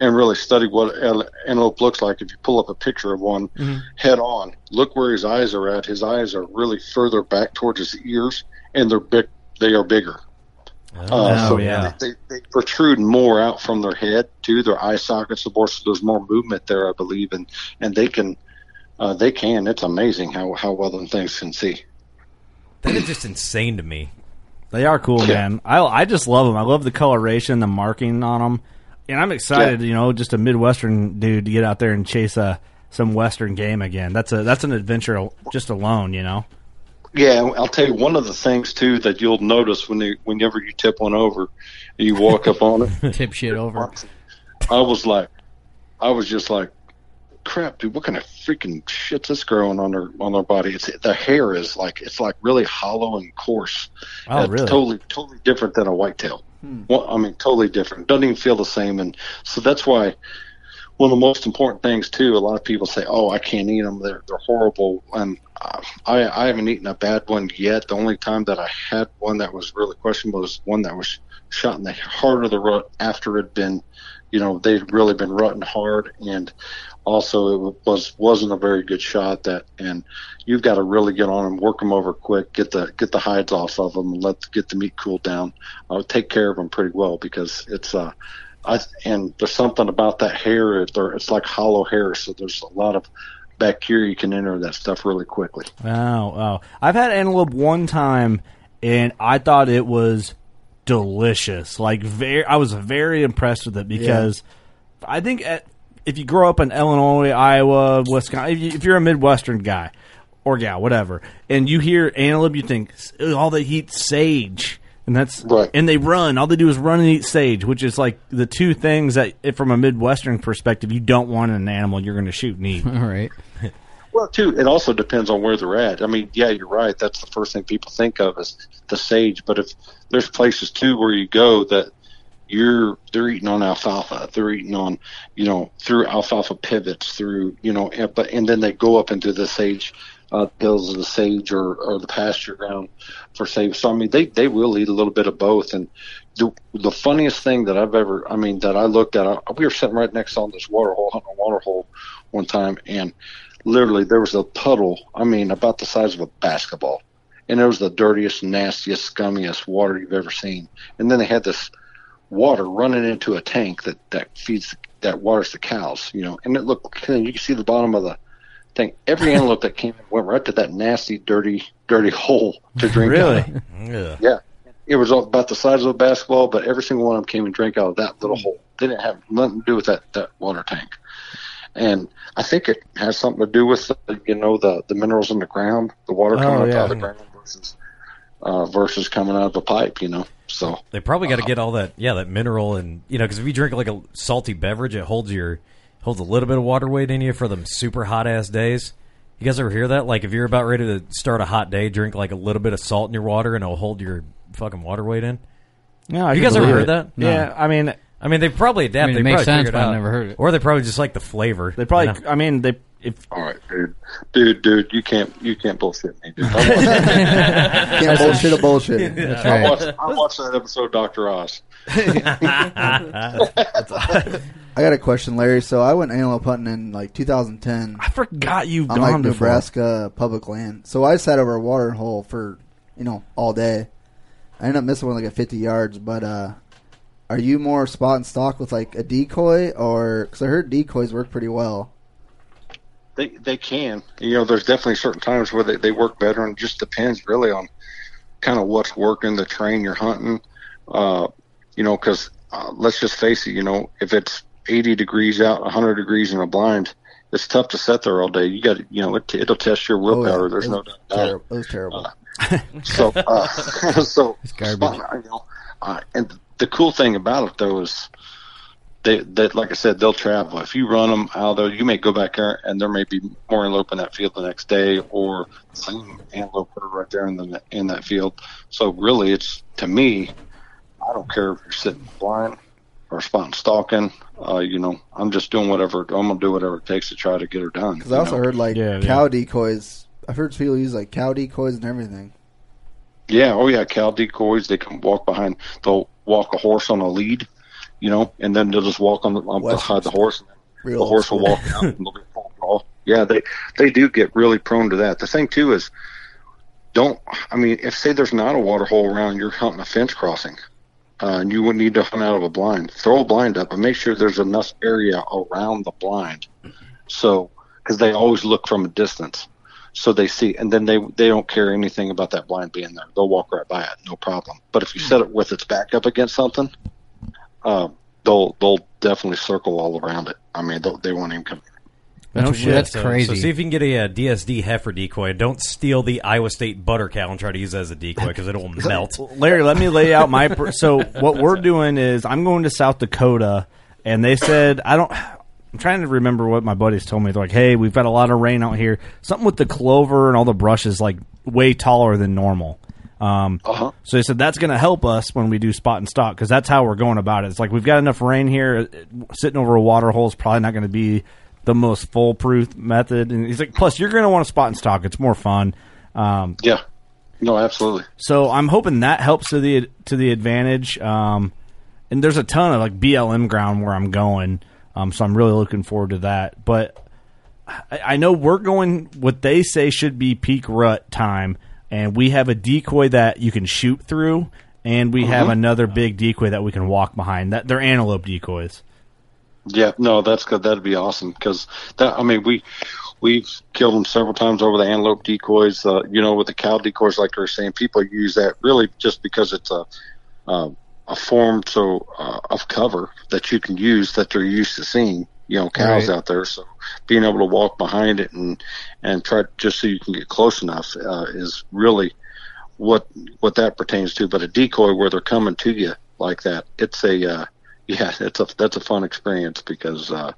Speaker 7: and really study what an antelope looks like, if you pull up a picture of one mm-hmm. head on, look where his eyes are at. His eyes are really further back towards his ears, and they're big. They are bigger. Uh, so
Speaker 3: yeah.
Speaker 7: they, they protrude more out from their head too. Their eye sockets, of course, there's more movement there, I believe, and and they can, uh, they can. It's amazing how how well them things can see.
Speaker 2: That is just insane to me.
Speaker 3: They are cool,
Speaker 7: Yeah.
Speaker 3: man. I I just love them. I love the coloration, the marking on them, and I'm excited. You know, just a midwestern dude to get out there and chase a some western game again. That's a that's an adventure just alone. You know.
Speaker 7: Yeah, I'll tell you one of the things too that you'll notice when you whenever you tip one over, you walk up on it.
Speaker 4: Tip shit over.
Speaker 7: I was like, I was just like, crap, dude, what kind of freaking shit's this growing on their on their body? It's the hair is like it's like really hollow and coarse.
Speaker 3: Oh,
Speaker 7: It's
Speaker 3: really?
Speaker 7: Totally, totally different than a whitetail. Hmm. Well, I mean, totally different. Doesn't even feel the same, and so that's why one of the most important things too. A lot of people say, "Oh, I can't eat them; they're they're horrible." And I I haven't eaten a bad one yet. The only time that I had one that was really questionable was one that was shot in the heart of the rut after it had been, you know, they'd really been rutting hard, and also it was wasn't a very good shot. That and you've got to really get on them, work them over quick, get the get the hides off of them, and let get the meat cool down. Uh, take care of them pretty well because it's uh I and there's something about that hair. It's like hollow hair, so there's a lot of bacteria you can enter that stuff really quickly.
Speaker 3: Wow, wow! I've had antelope one time, and I thought it was delicious. Like very, I was very impressed with it because I think at, if you grow up in Illinois, Iowa, Wisconsin, if, you, if you're a Midwestern guy or gal, whatever, and you hear antelope, you think all they eat sage. And that's
Speaker 7: Right.
Speaker 3: and they run. All they do is run and eat sage, which is like the two things that, if from a Midwestern perspective, you don't want an animal you're going to shoot and eat.
Speaker 4: All right.
Speaker 7: Well, too, it also depends on where they're at. I mean, yeah, you're right. That's the first thing people think of is the sage. But if there's places too where you go that you're they're eating on alfalfa, they're eating on you know through alfalfa pivots, through you know, and, but and then they go up into the sage uh, hills of the sage or, or the pasture ground for sage. So I mean, they they will eat a little bit of both, and the the funniest thing that I've ever, I mean, that I looked at, I, we were sitting right next on this water hole, hunting a water hole one time, and literally there was a puddle, I mean, about the size of a basketball. And it was the dirtiest, nastiest, scummiest water you've ever seen. And then they had this water running into a tank that, that feeds, that waters the cows, you know, and it looked, you can see the bottom of the thing. Every antelope that came in went right to that nasty, dirty, dirty hole to drink
Speaker 3: Really?
Speaker 7: out of.
Speaker 2: Yeah.
Speaker 7: Yeah. It was all about the size of a basketball, but every single one of them came and drank out of that little hole. They didn't have nothing to do with that, that water tank. And I think it has something to do with, the, you know, the, the minerals in the ground, the water coming
Speaker 3: Oh, yeah.
Speaker 7: out of the ground versus, uh, versus coming out of the pipe, you know. So,
Speaker 2: They probably got to get all that, yeah, that mineral and you know, because if you drink like a salty beverage, it holds your holds a little bit of water weight in you for them super hot ass days. You guys ever hear that? Like if you're about ready to start a hot day, drink like a little bit of salt in your water, and it'll hold your fucking water weight in.
Speaker 3: Yeah, I
Speaker 2: You guys ever heard
Speaker 3: it.
Speaker 2: that?
Speaker 3: Yeah, I mean,
Speaker 2: I mean, they probably adapt.
Speaker 4: I mean, it
Speaker 2: they
Speaker 4: makes
Speaker 2: probably
Speaker 4: sense,
Speaker 2: figured
Speaker 4: but I've never heard it.
Speaker 2: Or they probably just like the flavor.
Speaker 3: they probably.
Speaker 2: you know?
Speaker 3: I mean, they if
Speaker 7: all right, dude, dude, dude, you can't, you can't bullshit me, dude. I watched,
Speaker 5: Can't bullshit a bullshit.
Speaker 4: That's
Speaker 7: I watched, I watched that episode of Dr. Oz.
Speaker 5: I got a question, Larry. So I went antelope hunting in like 2010
Speaker 3: I forgot you've
Speaker 5: on
Speaker 3: gone
Speaker 5: like
Speaker 3: before.
Speaker 5: Nebraska public land. So I sat over a water hole for you know all day. I ended up missing one like at 50 yards. But uh, are you more spot and stock with like a decoy, or because I heard decoys work pretty well?
Speaker 7: They they can. You know, there's definitely certain times where they, they work better, and it just depends really on kind of what's working, the train you're hunting. Uh, you know, because uh, let's just face it. You know, if it's 80 degrees out, 100 degrees in a blind, it's tough to sit there all day. You got, you know, it, it'll test your
Speaker 5: Oh, yeah.
Speaker 7: willpower. There's
Speaker 5: It
Speaker 7: no doubt.
Speaker 5: terrible. It was terrible.
Speaker 7: So, uh, so,
Speaker 4: garbage.
Speaker 7: spot- you know, uh, and the cool thing about it though is they, that like I said, they'll travel. If you run them out there, you may go back there and there may be more antelope in that field the next day, or same antelope right there in the in that field. So really, it's to me, I don't care if you're sitting blind or spotting stalking. Uh, you know, I'm just doing whatever I'm gonna do whatever it takes to try to get her done.
Speaker 5: Because I also
Speaker 7: know?
Speaker 5: heard like
Speaker 3: Yeah,
Speaker 5: cow decoys. I've heard people use like cow decoys and everything.
Speaker 7: Yeah, oh yeah, cow decoys. They can walk behind. They'll walk a horse on a lead, you know, and then they'll just walk on the on behind the horse. And
Speaker 5: Real
Speaker 7: the horse will walk out and they'll be draw. Yeah, they they do get really prone to that. The thing too is, don't. I mean, if say there's not a water hole around, you're hunting a fence crossing, uh, and you would need to hunt out of a blind. Throw a blind up and make sure there's enough area around the blind, so because they always look from a distance so they see and then they they don't care anything about that blind being there they'll walk right by it no problem but if you set it with its back up against something uh, they'll they'll definitely circle all around it i mean they'll, they won't even come
Speaker 3: No
Speaker 4: That's,
Speaker 3: shit.
Speaker 4: that's
Speaker 2: So,
Speaker 4: crazy.
Speaker 2: So see if you can get a, uh DSD heifer decoy. Don't steal the Iowa State butter cow and try to use it as a decoy because it'll melt.
Speaker 3: Larry, let me lay out my. Pr- so what we're doing is I'm going to South Dakota, and they said I don't. I'm trying to remember what my buddies told me. They're like, "Hey, we've got a lot of rain out here. Something with the clover and all the brush is like way taller than normal." Um,
Speaker 7: uh-huh
Speaker 3: so they said that's going to help us when we do spot and stock because that's how we're going about it. It's like we've got enough rain here. uh, Sitting over a water hole is probably not going to be the most foolproof method. And he's like, plus you're going to want to spot and stock. It's more fun. Um,
Speaker 7: yeah no absolutely
Speaker 3: so I'm hoping that helps to the to the advantage. Um, and there's a ton of like BLM ground where I'm going. Um, so I'm really looking forward to that. But I, I know we're going what they say should be peak rut time, and we have a decoy that you can shoot through, and we have another big decoy that we can walk behind. That they're antelope decoys.
Speaker 7: Yeah, no, that's good. That'd be awesome because that. I mean, we we've killed them several times over the antelope decoys. Uh, you know, with the cow decoys, like they're saying, people use that really just because it's a uh, a form so uh, of cover that you can use that they're used to seeing. You know, cows
Speaker 4: Right.
Speaker 7: out there, so being able to walk behind it and and try just so you can get close enough uh, is really what what that pertains to. But a decoy where they're coming to you like that, it's a uh, yeah, it's a that's a fun experience because uh,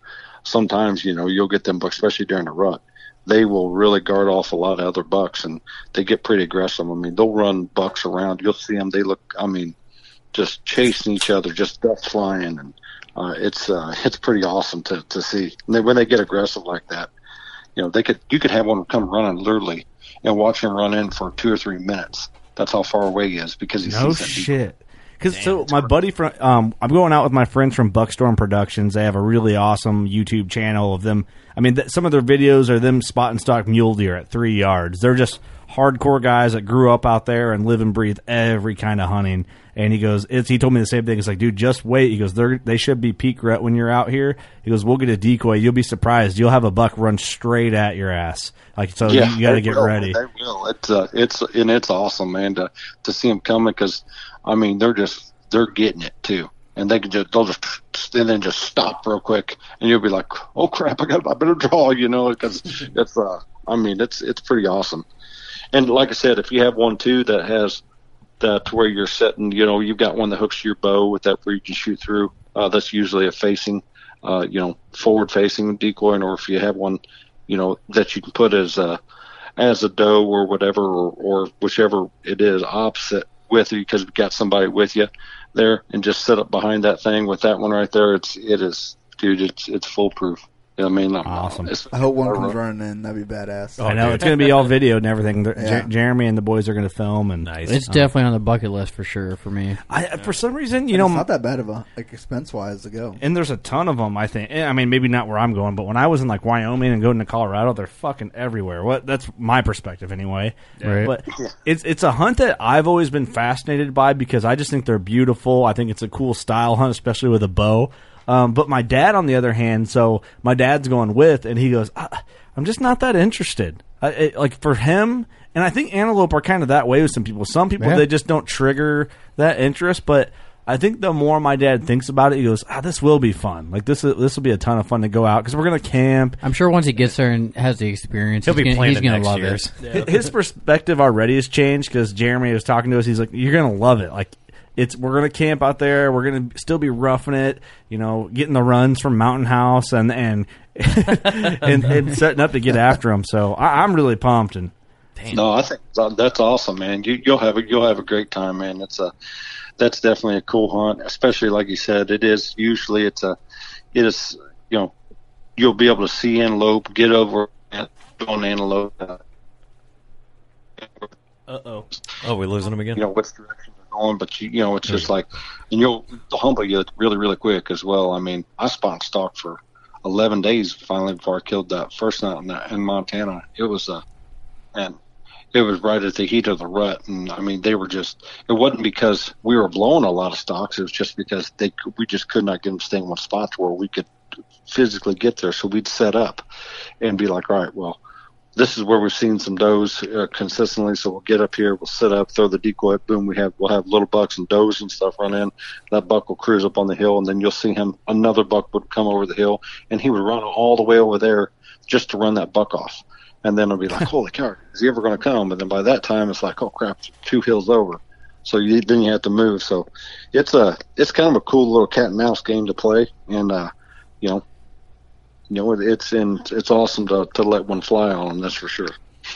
Speaker 7: sometimes you know you'll get them, especially during the rut. They will really guard off a lot of other bucks, and they get pretty aggressive. I mean, they'll run bucks around. You'll see them. They look, I mean, just chasing each other, just dust flying, and uh, it's uh, it's pretty awesome to to see. And then when they get aggressive like that, you know, they could you could have one come running literally and watch him run in for two or three minutes. That's how far away he is because he
Speaker 3: No
Speaker 7: sees that decoy.
Speaker 3: shit. Because so my buddy from um, I'm going out with my friends from Buckstorm Productions. They have a really awesome YouTube channel of them. I mean, th- some of their videos are them spot and stock mule deer at three yards. They're just hardcore guys that grew up out there and live and breathe every kind of hunting. And he goes, it's, he told me the same thing. It's like, dude, just wait. He goes, they should be peak rut when you're out here. He goes, we'll get a decoy. You'll be surprised. You'll have a buck run straight at your ass. Like, so you, you got to get
Speaker 7: will,
Speaker 3: ready.
Speaker 7: They will. It's uh, it's and it's awesome, man, to to see them coming because I mean they're just they're getting it too, and they can just they'll just and then just stop real quick, and you'll be like, oh crap, I got I better draw, you know, because it's uh, I mean it's it's pretty awesome, and like I said, if you have one too that has that to where you're setting, you know, you've got one that hooks your bow with that where you can shoot through. Uh, that's usually a facing, uh, you know, forward facing decoy, or if you have one, you know, that you can put as a as a doe or whatever, or, or whichever it is opposite with you because you've got somebody with you there, and just sit up behind that thing with that one right there. It's it is, dude. It's it's foolproof. You know what I mean,
Speaker 3: Awesome.
Speaker 7: It's,
Speaker 5: I hope one comes running in. That'd be badass.
Speaker 3: I know it's going to be all video and everything.
Speaker 5: Yeah.
Speaker 3: Jer- Jeremy and the boys are going to film, and
Speaker 2: Nice.
Speaker 4: It's definitely on the bucket list for sure for me.
Speaker 3: I, for some reason, you
Speaker 5: You
Speaker 3: know,
Speaker 5: it's not that bad of a like expense wise to go.
Speaker 3: and there's a ton of them. I think. Eh, I mean, maybe not where I'm going, but when I was in like Wyoming and going to Colorado, they're fucking everywhere. What? That's my perspective anyway.
Speaker 4: Right.
Speaker 3: But it's it's a hunt that I've always been fascinated by because I just think they're beautiful. I think it's a cool style hunt, especially with a bow. Um, but my dad, on the other hand, so my dad's going with, and he goes, I, "I'm just not that interested." I, it, like for him, and I think antelope are kind of that way with some people. Some people
Speaker 4: Yeah.
Speaker 3: they just don't trigger that interest, but. I think the more my dad thinks about it, he goes, "Ah, this will be fun. Like this, this will be a ton of fun to go out because we're gonna camp.
Speaker 4: I'm sure once he gets there and has the experience,
Speaker 2: He'll
Speaker 4: he's
Speaker 2: be
Speaker 4: gonna,
Speaker 2: playing
Speaker 4: he's
Speaker 2: it
Speaker 4: gonna love
Speaker 2: year's.
Speaker 4: it.
Speaker 3: Hi- His perspective already has changed because Jeremy was talking to us. He's like, "You're gonna love it. Like, it's we're gonna camp out there. We're gonna still be roughing it. You know, getting the runs from Mountain House and and and, and setting up to get after them. So I, I'm really pumped. And
Speaker 7: No, I think that's awesome, man. You, you'll have a you'll have a great time, man. It's a that's definitely a cool hunt, especially like you said. It is usually it's a it is you know you'll be able to see antelope, get over it, on antelope. Uh,
Speaker 2: oh. Oh, we're losing him again.
Speaker 7: you know which direction they're going, but you you know it's just like and you'll humble you really really quick as well. I mean, I spot stock for eleven days finally before I killed that first night in, that, in Montana. It was uh, and it was right at the heat of the rut, and I mean they were just. It wasn't because we were blowing a lot of stocks. It was just because they could- we just could not get them to stay in one spot to where we could physically get there. So we'd set up and be like, all right, well, this is where we've seen some does uh, consistently. So we'll get up here, we'll sit up, throw the decoy, boom. We have we'll have little bucks and does and stuff run in. That buck will cruise up on the hill, and then you'll see him. Another buck would come over the hill, and he would run all the way over there just to run that buck off. And then it'll be like, holy cow, is he ever going to come? And then by that time, it's like, oh crap, two hills over. So you, then you have to move. So it's a it's kind of a cool little cat and mouse game to play, and uh, you know, you know, it, it's in it's awesome to to let one fly on them. That's for sure.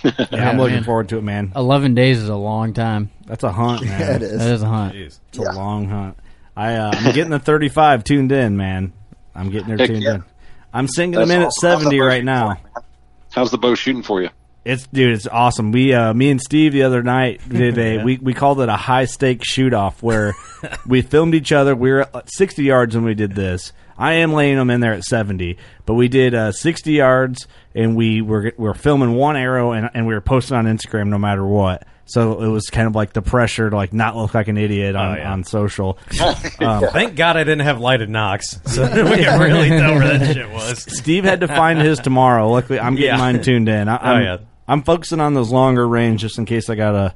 Speaker 3: yeah, I'm looking
Speaker 4: man.
Speaker 3: forward to it, man.
Speaker 4: Eleven days is a long time.
Speaker 3: That's a hunt, man.
Speaker 5: Yeah, it is.
Speaker 4: That is a hunt.
Speaker 2: Jeez.
Speaker 3: It's a long hunt. I uh, I'm getting the 35 tuned in, man. I'm getting there
Speaker 7: Heck
Speaker 3: tuned
Speaker 7: yeah.
Speaker 3: in. I'm sinking
Speaker 7: That's
Speaker 3: them in at
Speaker 7: awesome. How's the
Speaker 3: 70 right now.
Speaker 7: for you, man? How's the bow shooting for you?
Speaker 3: It's dude, it's awesome. We uh me and Steve the other night did a we, we called it a high stake shoot off where we filmed each other. We were at 60 yards when we did this. I am laying them in there at 70, but we did uh 60 yards and we were we were filming one arrow and and we were posting on Instagram no matter what. So it was kind of like the pressure to like not look like an idiot on,
Speaker 2: Oh, yeah.
Speaker 3: on social. Um,
Speaker 2: Thank God I didn't have lighted nocks, so we could really tell where that shit was.
Speaker 3: Steve had to find his tomorrow. Luckily, I'm getting
Speaker 2: Yeah.
Speaker 3: mine tuned in. I, I'm,
Speaker 2: Oh, yeah.
Speaker 3: I'm focusing on those longer range just in case I gotta,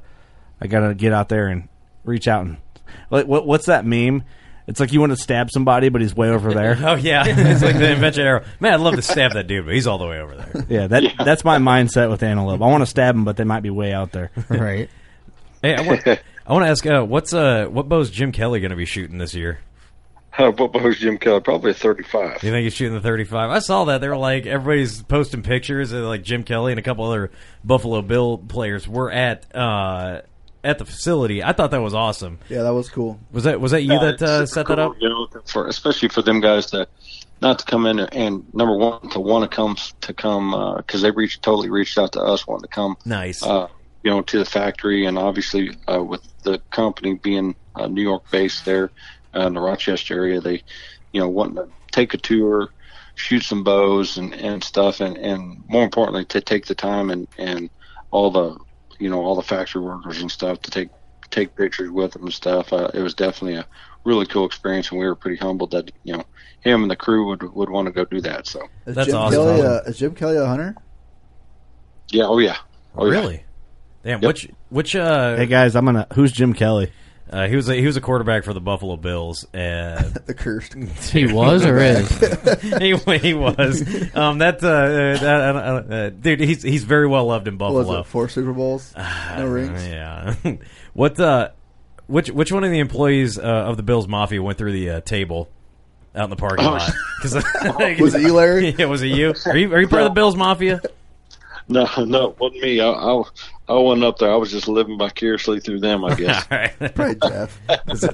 Speaker 3: I gotta get out there and reach out and. Like, what, what's that meme? It's like you want to stab somebody, but he's way over there.
Speaker 2: Oh yeah, it's like the invention arrow. Man, I'd love to stab that dude, but he's all the way over there.
Speaker 3: Yeah, that that's my mindset with antelope. I want to stab them, but they might be way out there.
Speaker 4: Right.
Speaker 2: Hey, I want, I want to ask, uh, what's uh, what bow's Jim Kelly going to be shooting this year?
Speaker 7: Uh, what bow's Jim Kelly? Probably a thirty-five.
Speaker 2: You think he's shooting the 35? I saw that. They were like, everybody's posting pictures of like Jim Kelly and a couple other Buffalo Bill players were at uh, at the facility. I thought that was awesome.
Speaker 5: Yeah, that was cool.
Speaker 2: Was that was that you that uh, set that up?
Speaker 7: You know, for especially for them guys to not to come in and number one to want to come to come because they reached totally reached out to us wanting to come.
Speaker 2: Nice.
Speaker 7: Uh, you know, to the factory and obviously uh, with the company being uh, New York based there uh, in the Rochester area. They, you know, wanting to take a tour, shoot some bows and, and stuff, and, and more importantly, to take the time and, and all the, you know, all the factory workers and stuff to take take pictures with them and stuff. Uh, it was definitely a really cool experience, and we were pretty humbled that you know him and the crew would would want to go do that. So
Speaker 5: Is
Speaker 2: That's
Speaker 5: Jim
Speaker 2: awesome.
Speaker 5: Kelly, uh, is Jim Kelly a hunter?
Speaker 7: yeah, oh yeah, oh yeah.
Speaker 2: really? Damn. Which which uh,
Speaker 3: Hey guys, I'm gonna. Who's Jim Kelly?
Speaker 2: Uh, he was a, he was a quarterback for the Buffalo Bills. Uh,
Speaker 5: The cursed.
Speaker 4: He was or is?
Speaker 2: he, he was. Um, that, uh, uh, that uh, uh, dude, he's he's very well loved in
Speaker 5: What was
Speaker 2: Buffalo.
Speaker 5: it? Four Super Bowls, no rings.
Speaker 2: Yeah. what uh, which which one of the employees uh, of the Bills Mafia went through the uh, table out in the parking
Speaker 7: Oh.
Speaker 2: lot? 'Cause-
Speaker 5: Was it you, Larry?
Speaker 2: yeah, was it you? Are you are you part of the Bills Mafia?
Speaker 7: No, no, it wasn't me. I, I, I wasn't up there. I was just living vicariously through them, I guess.
Speaker 2: All right.
Speaker 5: Probably Jeff.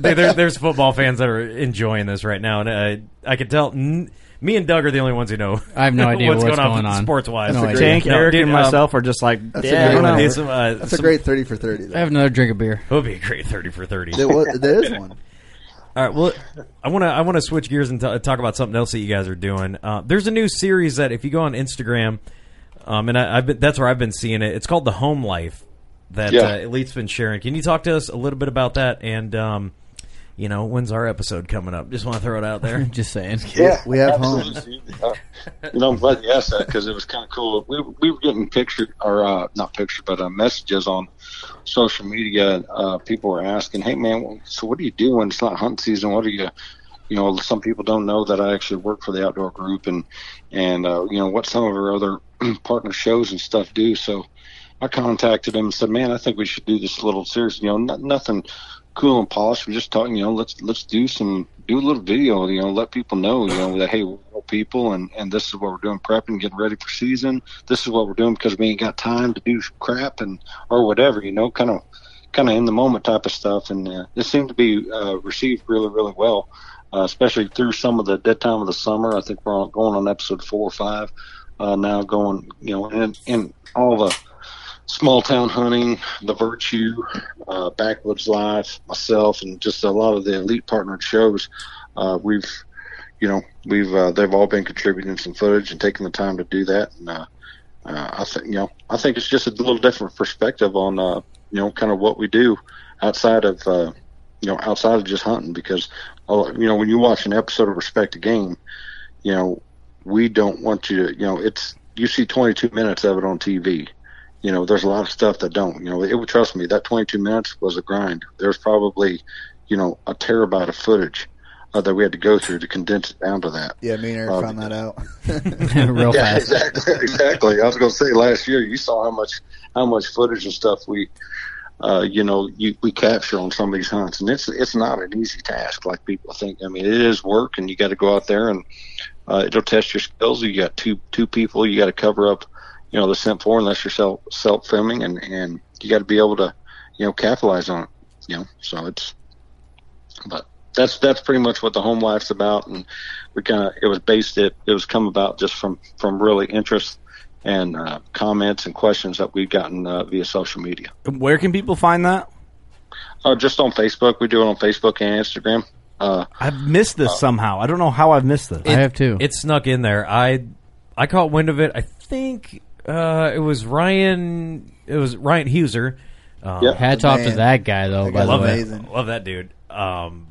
Speaker 2: there, there- there's football fans that are enjoying this right now, and uh, I can tell. N- me and Doug are the only ones who know.
Speaker 4: I have no idea
Speaker 2: what's,
Speaker 4: what's
Speaker 2: going,
Speaker 4: going
Speaker 2: on,
Speaker 4: on.
Speaker 2: sports wise.
Speaker 4: No idea.
Speaker 3: Tank, Eric,
Speaker 2: dude,
Speaker 3: and
Speaker 2: um,
Speaker 3: myself are just like,
Speaker 5: That's a great
Speaker 3: I don't know.
Speaker 5: number.
Speaker 2: Some, uh,
Speaker 5: That's a great thirty for thirty.
Speaker 4: I have another drink of beer.
Speaker 2: It would be a great thirty for thirty.
Speaker 5: There, was, there is one.
Speaker 2: All right. Well, I want to I want to switch gears and t- talk about something else that you guys are doing. Uh, there's a new series that if you go on Instagram, um, and I, I've been, that's where I've been seeing it. It's called The Home Life that
Speaker 7: Yeah.
Speaker 2: uh, Elite's been sharing. Can you talk to us a little bit about that? And um, you know, when's our episode coming up? Just want to throw it out there.
Speaker 4: Just saying.
Speaker 7: Yeah,
Speaker 5: We have homes.
Speaker 7: Uh, you know, I'm glad you asked that because it was kind of cool. We we were getting pictures, or uh, not pictures, but uh, messages on social media. Uh, people were asking, "Hey, man, so what do you do when it's not hunting season? What do you?" You know, some people don't know that I actually work for the outdoor group, and and uh, you know what some of our other partner shows and stuff do. So I contacted him and said, "Man, I think we should do this little series. You know, not, nothing cool and polished. We're just talking. You know, let's let's do some do a little video. You know, let people know. You know that hey, we're real people, and and this is what we're doing, prepping, getting ready for season. This is what we're doing because we ain't got time to do crap and or whatever. You know, kind of kind of in the moment type of stuff. And uh, this seemed to be uh, received really really well. Uh, especially through some of the dead time of the summer. I think we're going on episode four or five uh, now, going you know, and and all the small town hunting, the virtue, uh, backwoods life, myself, and just a lot of the elite partnered shows. Uh, we've, you know, we've uh, they've all been contributing some footage and taking the time to do that. And uh, uh, I think you know, I think it's just a little different perspective on uh, you know, kind of what we do outside of uh, you know, outside of just hunting. Because uh, you know, when you watch an episode of Respect the Game, you know, we don't want you to, you know, it's you see 22 minutes of it on TV you know, there's a lot of stuff that don't. You know, it would trust me. That 22 minutes was a grind. There's probably, you know, a terabyte of footage uh, that we had to go through to condense it down to that.
Speaker 5: Yeah, me and Eric
Speaker 7: Uh,
Speaker 5: found that out.
Speaker 4: Real
Speaker 7: yeah,
Speaker 4: fast.
Speaker 7: exactly. Exactly. I was going to say last year you saw how much how much footage and stuff we, uh, you know, you, we capture on some of these hunts, and it's it's not an easy task like people think. I mean, it is work, and you got to go out there and uh, it'll test your skills. You got two two people you got to cover up, you know, the scent for unless you're self self filming, and and you got to be able to, you know, capitalize on it. You know, so it's, but that's that's pretty much what the home life's about, and we kind of it was based it it was come about just from from really interest and uh, comments and questions that we've gotten uh, via social media.
Speaker 3: Where can people find that?
Speaker 7: Uh, just on Facebook, we do it on Facebook and Instagram. Uh,
Speaker 3: I've missed this somehow. I don't know how I've missed this.
Speaker 4: I have too.
Speaker 2: It snuck in there. I I caught wind of it. I think uh, it was Ryan. It was Ryan Huser. Um,
Speaker 7: Yeah.
Speaker 4: Hats off to that guy, though.
Speaker 5: That
Speaker 4: By
Speaker 5: guy's
Speaker 4: the
Speaker 2: love
Speaker 4: way,
Speaker 5: amazing.
Speaker 2: that. Love that dude. Um,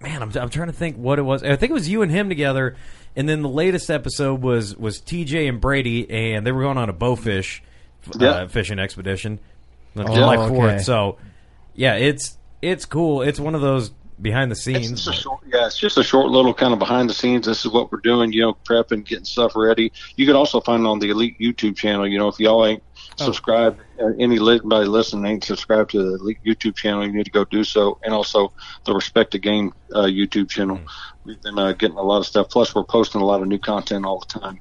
Speaker 2: man, I'm I'm trying to think what it was. I think it was you and him together. And then the latest episode was was TJ and Brady, and they were going on a bowfish uh,
Speaker 7: Yeah.
Speaker 2: fishing expedition, on
Speaker 4: Oh,
Speaker 2: July
Speaker 4: okay.
Speaker 2: fourth. So, yeah, it's it's cool. It's one of those behind the
Speaker 7: it's
Speaker 2: scenes.
Speaker 7: just a short, yeah, it's just a short little kind of behind the scenes. This is what we're doing, you know, prepping, getting stuff ready. You can also find it on the Elite YouTube channel. You know, if y'all ain't subscribed, uh, any anybody listening ain't subscribed to the YouTube channel, you need to go do so, and also the Respect the Game uh, YouTube channel. We've been uh, getting a lot of stuff. Plus, we're posting a lot of new content all the time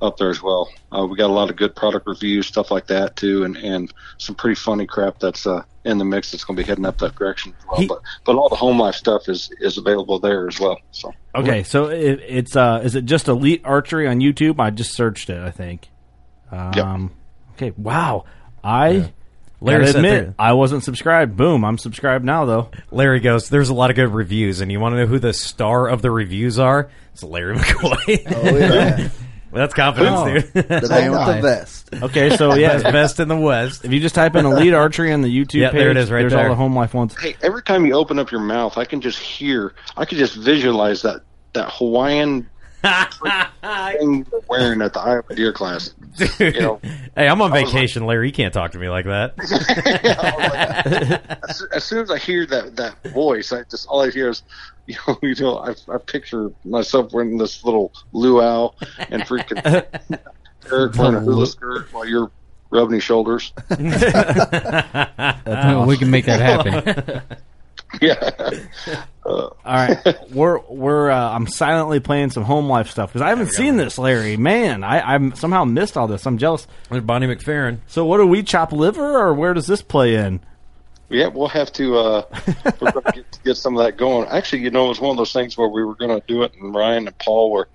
Speaker 7: up there as well. Uh, we got a lot of good product reviews, stuff like that too, and and some pretty funny crap that's uh, in the mix that's going to be heading up that direction as well.
Speaker 3: He-
Speaker 7: but but all the home life stuff is is available there as well. So
Speaker 3: Okay, so it, it's uh, is it just Elite Archery on YouTube? I just searched it. I think. Um, Okay. Wow. I
Speaker 2: Larry
Speaker 3: Gotta
Speaker 2: said
Speaker 3: admit,
Speaker 2: there-
Speaker 3: I wasn't subscribed. Boom, I'm subscribed now though.
Speaker 2: Larry goes, "There's a lot of good reviews, and you want to know who the star of the reviews are? It's Larry McCoy.
Speaker 5: Oh yeah,
Speaker 2: That's confidence,
Speaker 3: Oh.
Speaker 2: dude.
Speaker 5: the man with the vest.
Speaker 3: Okay, so yeah,
Speaker 2: best in the West.
Speaker 3: if you just type in elite archery on the YouTube
Speaker 2: Yeah,
Speaker 3: page,
Speaker 2: there it is right
Speaker 3: there's
Speaker 2: there.
Speaker 3: all the home life ones.
Speaker 7: Hey, every time you open up your mouth, I can just hear, I can just visualize that that Hawaiian thing you're wearing at the Iowa Deer class. You know,
Speaker 2: Hey, I'm on
Speaker 7: I was
Speaker 2: vacation, Larry. You can't talk to me like that.
Speaker 7: as, as soon as I hear that that voice, I just all I hear is, you know, you know, I, I picture myself wearing this little luau and freaking Eric wearing a hula skirt while you're rubbing his shoulders.
Speaker 4: We can make that happen.
Speaker 7: Yeah.
Speaker 3: All right, we're we're uh, I'm silently playing some home life stuff because I haven't seen this, Larry. Man, I I'm somehow missed all this. I'm jealous.
Speaker 2: There's Bonnie McFerrin.
Speaker 3: So what do we chop liver or where does this play in?
Speaker 7: Yeah, we'll have to. Uh, we're going to get, get some of that going. Actually, you know, it was one of those things where we were going to do it, and Ryan and Paul were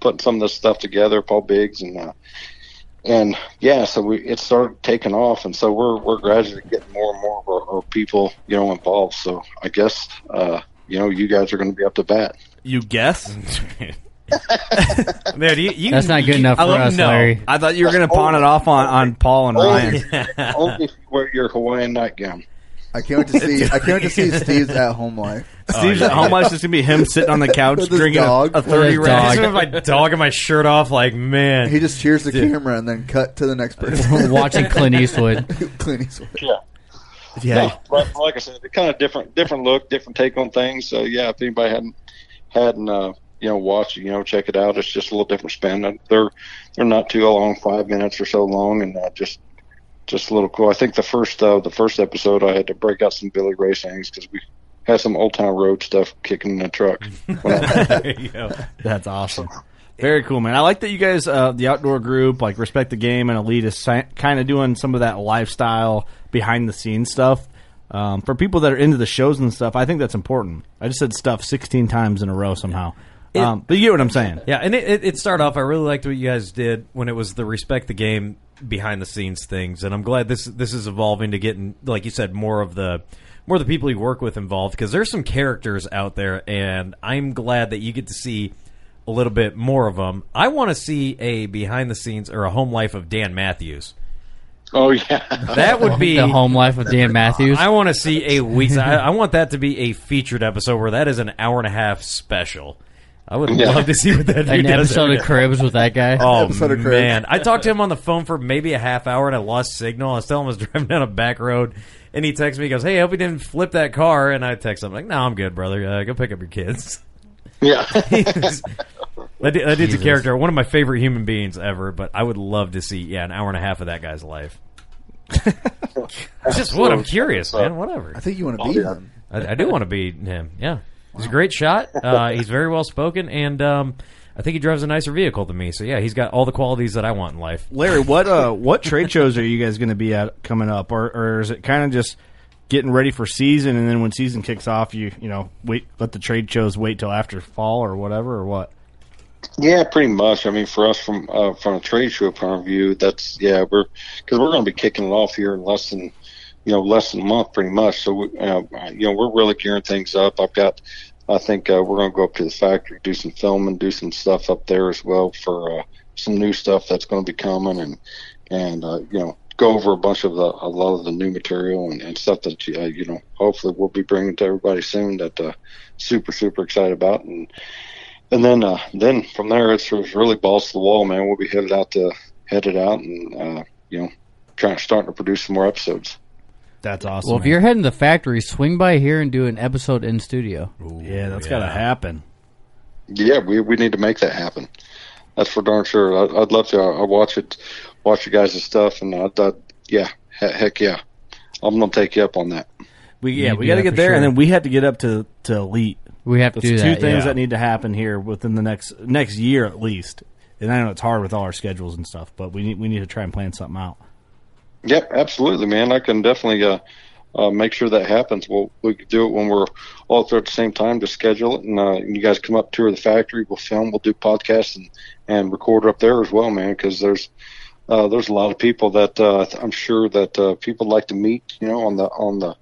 Speaker 7: putting some of this stuff together. Paul Biggs and uh, and yeah, so we it started taking off, and so we're we're gradually getting more and more of our, our people, you know, involved. So I guess uh, you know, you guys are going to be up to bat.
Speaker 3: You guess?
Speaker 2: Man, you, you,
Speaker 4: That's not good
Speaker 2: you-
Speaker 4: enough
Speaker 2: I
Speaker 4: for
Speaker 2: love-
Speaker 4: us,
Speaker 2: no.
Speaker 4: Larry.
Speaker 3: I thought you were going to pawn it off on, on Paul and Ryan.
Speaker 7: Only if you wear your Hawaiian nightgown.
Speaker 5: I can't wait to see. I can't wait to see Steve's at home life.
Speaker 3: Steve's at home life is going to be him sitting on the couch
Speaker 5: With his
Speaker 3: drinking a,
Speaker 5: dog.
Speaker 3: a
Speaker 5: With
Speaker 3: 30
Speaker 4: his
Speaker 3: round.
Speaker 4: dog.
Speaker 2: Just with my dog and my shirt off, like man.
Speaker 5: He just cheers the camera and then cut to the next person.
Speaker 4: Watching Clint Eastwood.
Speaker 5: Clint Eastwood.
Speaker 7: Yeah.
Speaker 3: Yeah.
Speaker 7: No, like, like I said, it kind of different, different look, different take on things. So yeah, if anybody hadn't hadn't uh, you know watched, it, you know, check it out. It's just a little different spin. They're they're not too long, five minutes or so long, and uh, just just a little cool. I think the first uh, the first episode, I had to break out some Billy Ray things because we had some old town road stuff kicking in the truck. When I-
Speaker 2: There you go.
Speaker 3: That's awesome. Very cool, man. I like that you guys, uh, the outdoor group, like Respect the Game and Elite, is si- kind of doing some of that lifestyle, behind the scenes stuff. Um, for people that are into the shows and stuff, I think that's important. I just said stuff 16 times in a row somehow. Um, but you get what I'm saying.
Speaker 2: Yeah, and it, it, it started off. I really liked what you guys did when it was the respect the game behind the scenes things, and I'm glad this this is evolving to getting, like you said, more of the more of the people you work with involved because there's some characters out there, and I'm glad that you get to see a little bit more of them. I want to see a behind the scenes or a home life of Dan Matthews.
Speaker 7: oh yeah,
Speaker 2: That would be
Speaker 4: The home life of Dan Matthews.
Speaker 2: I want to see a week. I, I want that to be a featured episode where that is an hour and a half special. I would
Speaker 7: Yeah.
Speaker 2: love to see what that
Speaker 4: An
Speaker 2: dude does
Speaker 4: episode
Speaker 2: every
Speaker 4: of
Speaker 2: day.
Speaker 4: Cribs with that guy.
Speaker 2: Oh
Speaker 5: Episode of Cribs.
Speaker 2: man, I talked to him on the phone for maybe a half hour and I lost signal. I was telling him I was driving down a back road, and he texts me. He goes, "Hey, I hope you didn't flip that car." And I text him like, "No, I'm good, brother. Uh, go pick up your kids."
Speaker 7: yeah.
Speaker 2: That, dude- that dude's a character, one of my favorite human beings ever. But I would love to see, yeah, an hour and a half of that guy's life. It's just what I'm curious, man. Whatever.
Speaker 5: I think you want to be him.
Speaker 2: I, I do want to be him. Yeah, he's a great shot. Uh, he's very well spoken, and um, I think he drives a nicer vehicle than me. So yeah, he's got all the qualities that I want in life.
Speaker 3: Larry, what uh, what trade shows are you guys going to be at coming up, or, or is it kind of just getting ready for season, and then when season kicks off, you you know wait let the trade shows wait till after fall or whatever, or what?
Speaker 7: Yeah, pretty much. I mean, for us from uh, from a trade show point of view, that's yeah, we're because we're going to be kicking it off here in less than you know less than a month, pretty much. So uh, you know, we're really gearing things up. I've got, I think uh, we're going to go up to the factory, do some filming, do some stuff up there as well for uh, some new stuff that's going to be coming, and and uh, you know go over a bunch of the a lot of the new material and, and stuff that uh, you know hopefully we'll be bringing to everybody soon that uh, super super excited about and and then uh, then from there it's, it's really balls to the wall, man. We'll be headed out to headed out and uh, you know trying starting to produce some more episodes.
Speaker 3: That's awesome.
Speaker 4: well, if
Speaker 3: man.
Speaker 4: you're heading to the factory, swing by here and do an episode in studio.
Speaker 3: yeah, that's got to happen.
Speaker 7: Yeah, we we need to make that happen. That's for darn sure. I, I'd love to. I, I watch it, watch you guys' stuff, and I thought, yeah, he- heck yeah, I'm gonna take you up on that.
Speaker 3: We yeah,
Speaker 4: You
Speaker 3: we got to get there,
Speaker 4: sure.
Speaker 3: and then we have to get up to to elite.
Speaker 4: We have to
Speaker 3: Those
Speaker 4: do
Speaker 3: two
Speaker 4: that.
Speaker 3: things
Speaker 4: yeah.
Speaker 3: that need to happen here within the next next year at least. And I know it's hard with all our schedules and stuff, but we need we need to try and plan something out.
Speaker 7: Yep, absolutely, man. I can definitely uh, uh, make sure that happens. We'll we could do it when we're all there at the same time to schedule it, and uh, you guys come up tour the factory. We'll film. We'll do podcasts and and record up there as well, man. Because there's uh, there's a lot of people that uh, I'm sure that uh, people like to meet. You know, on the on the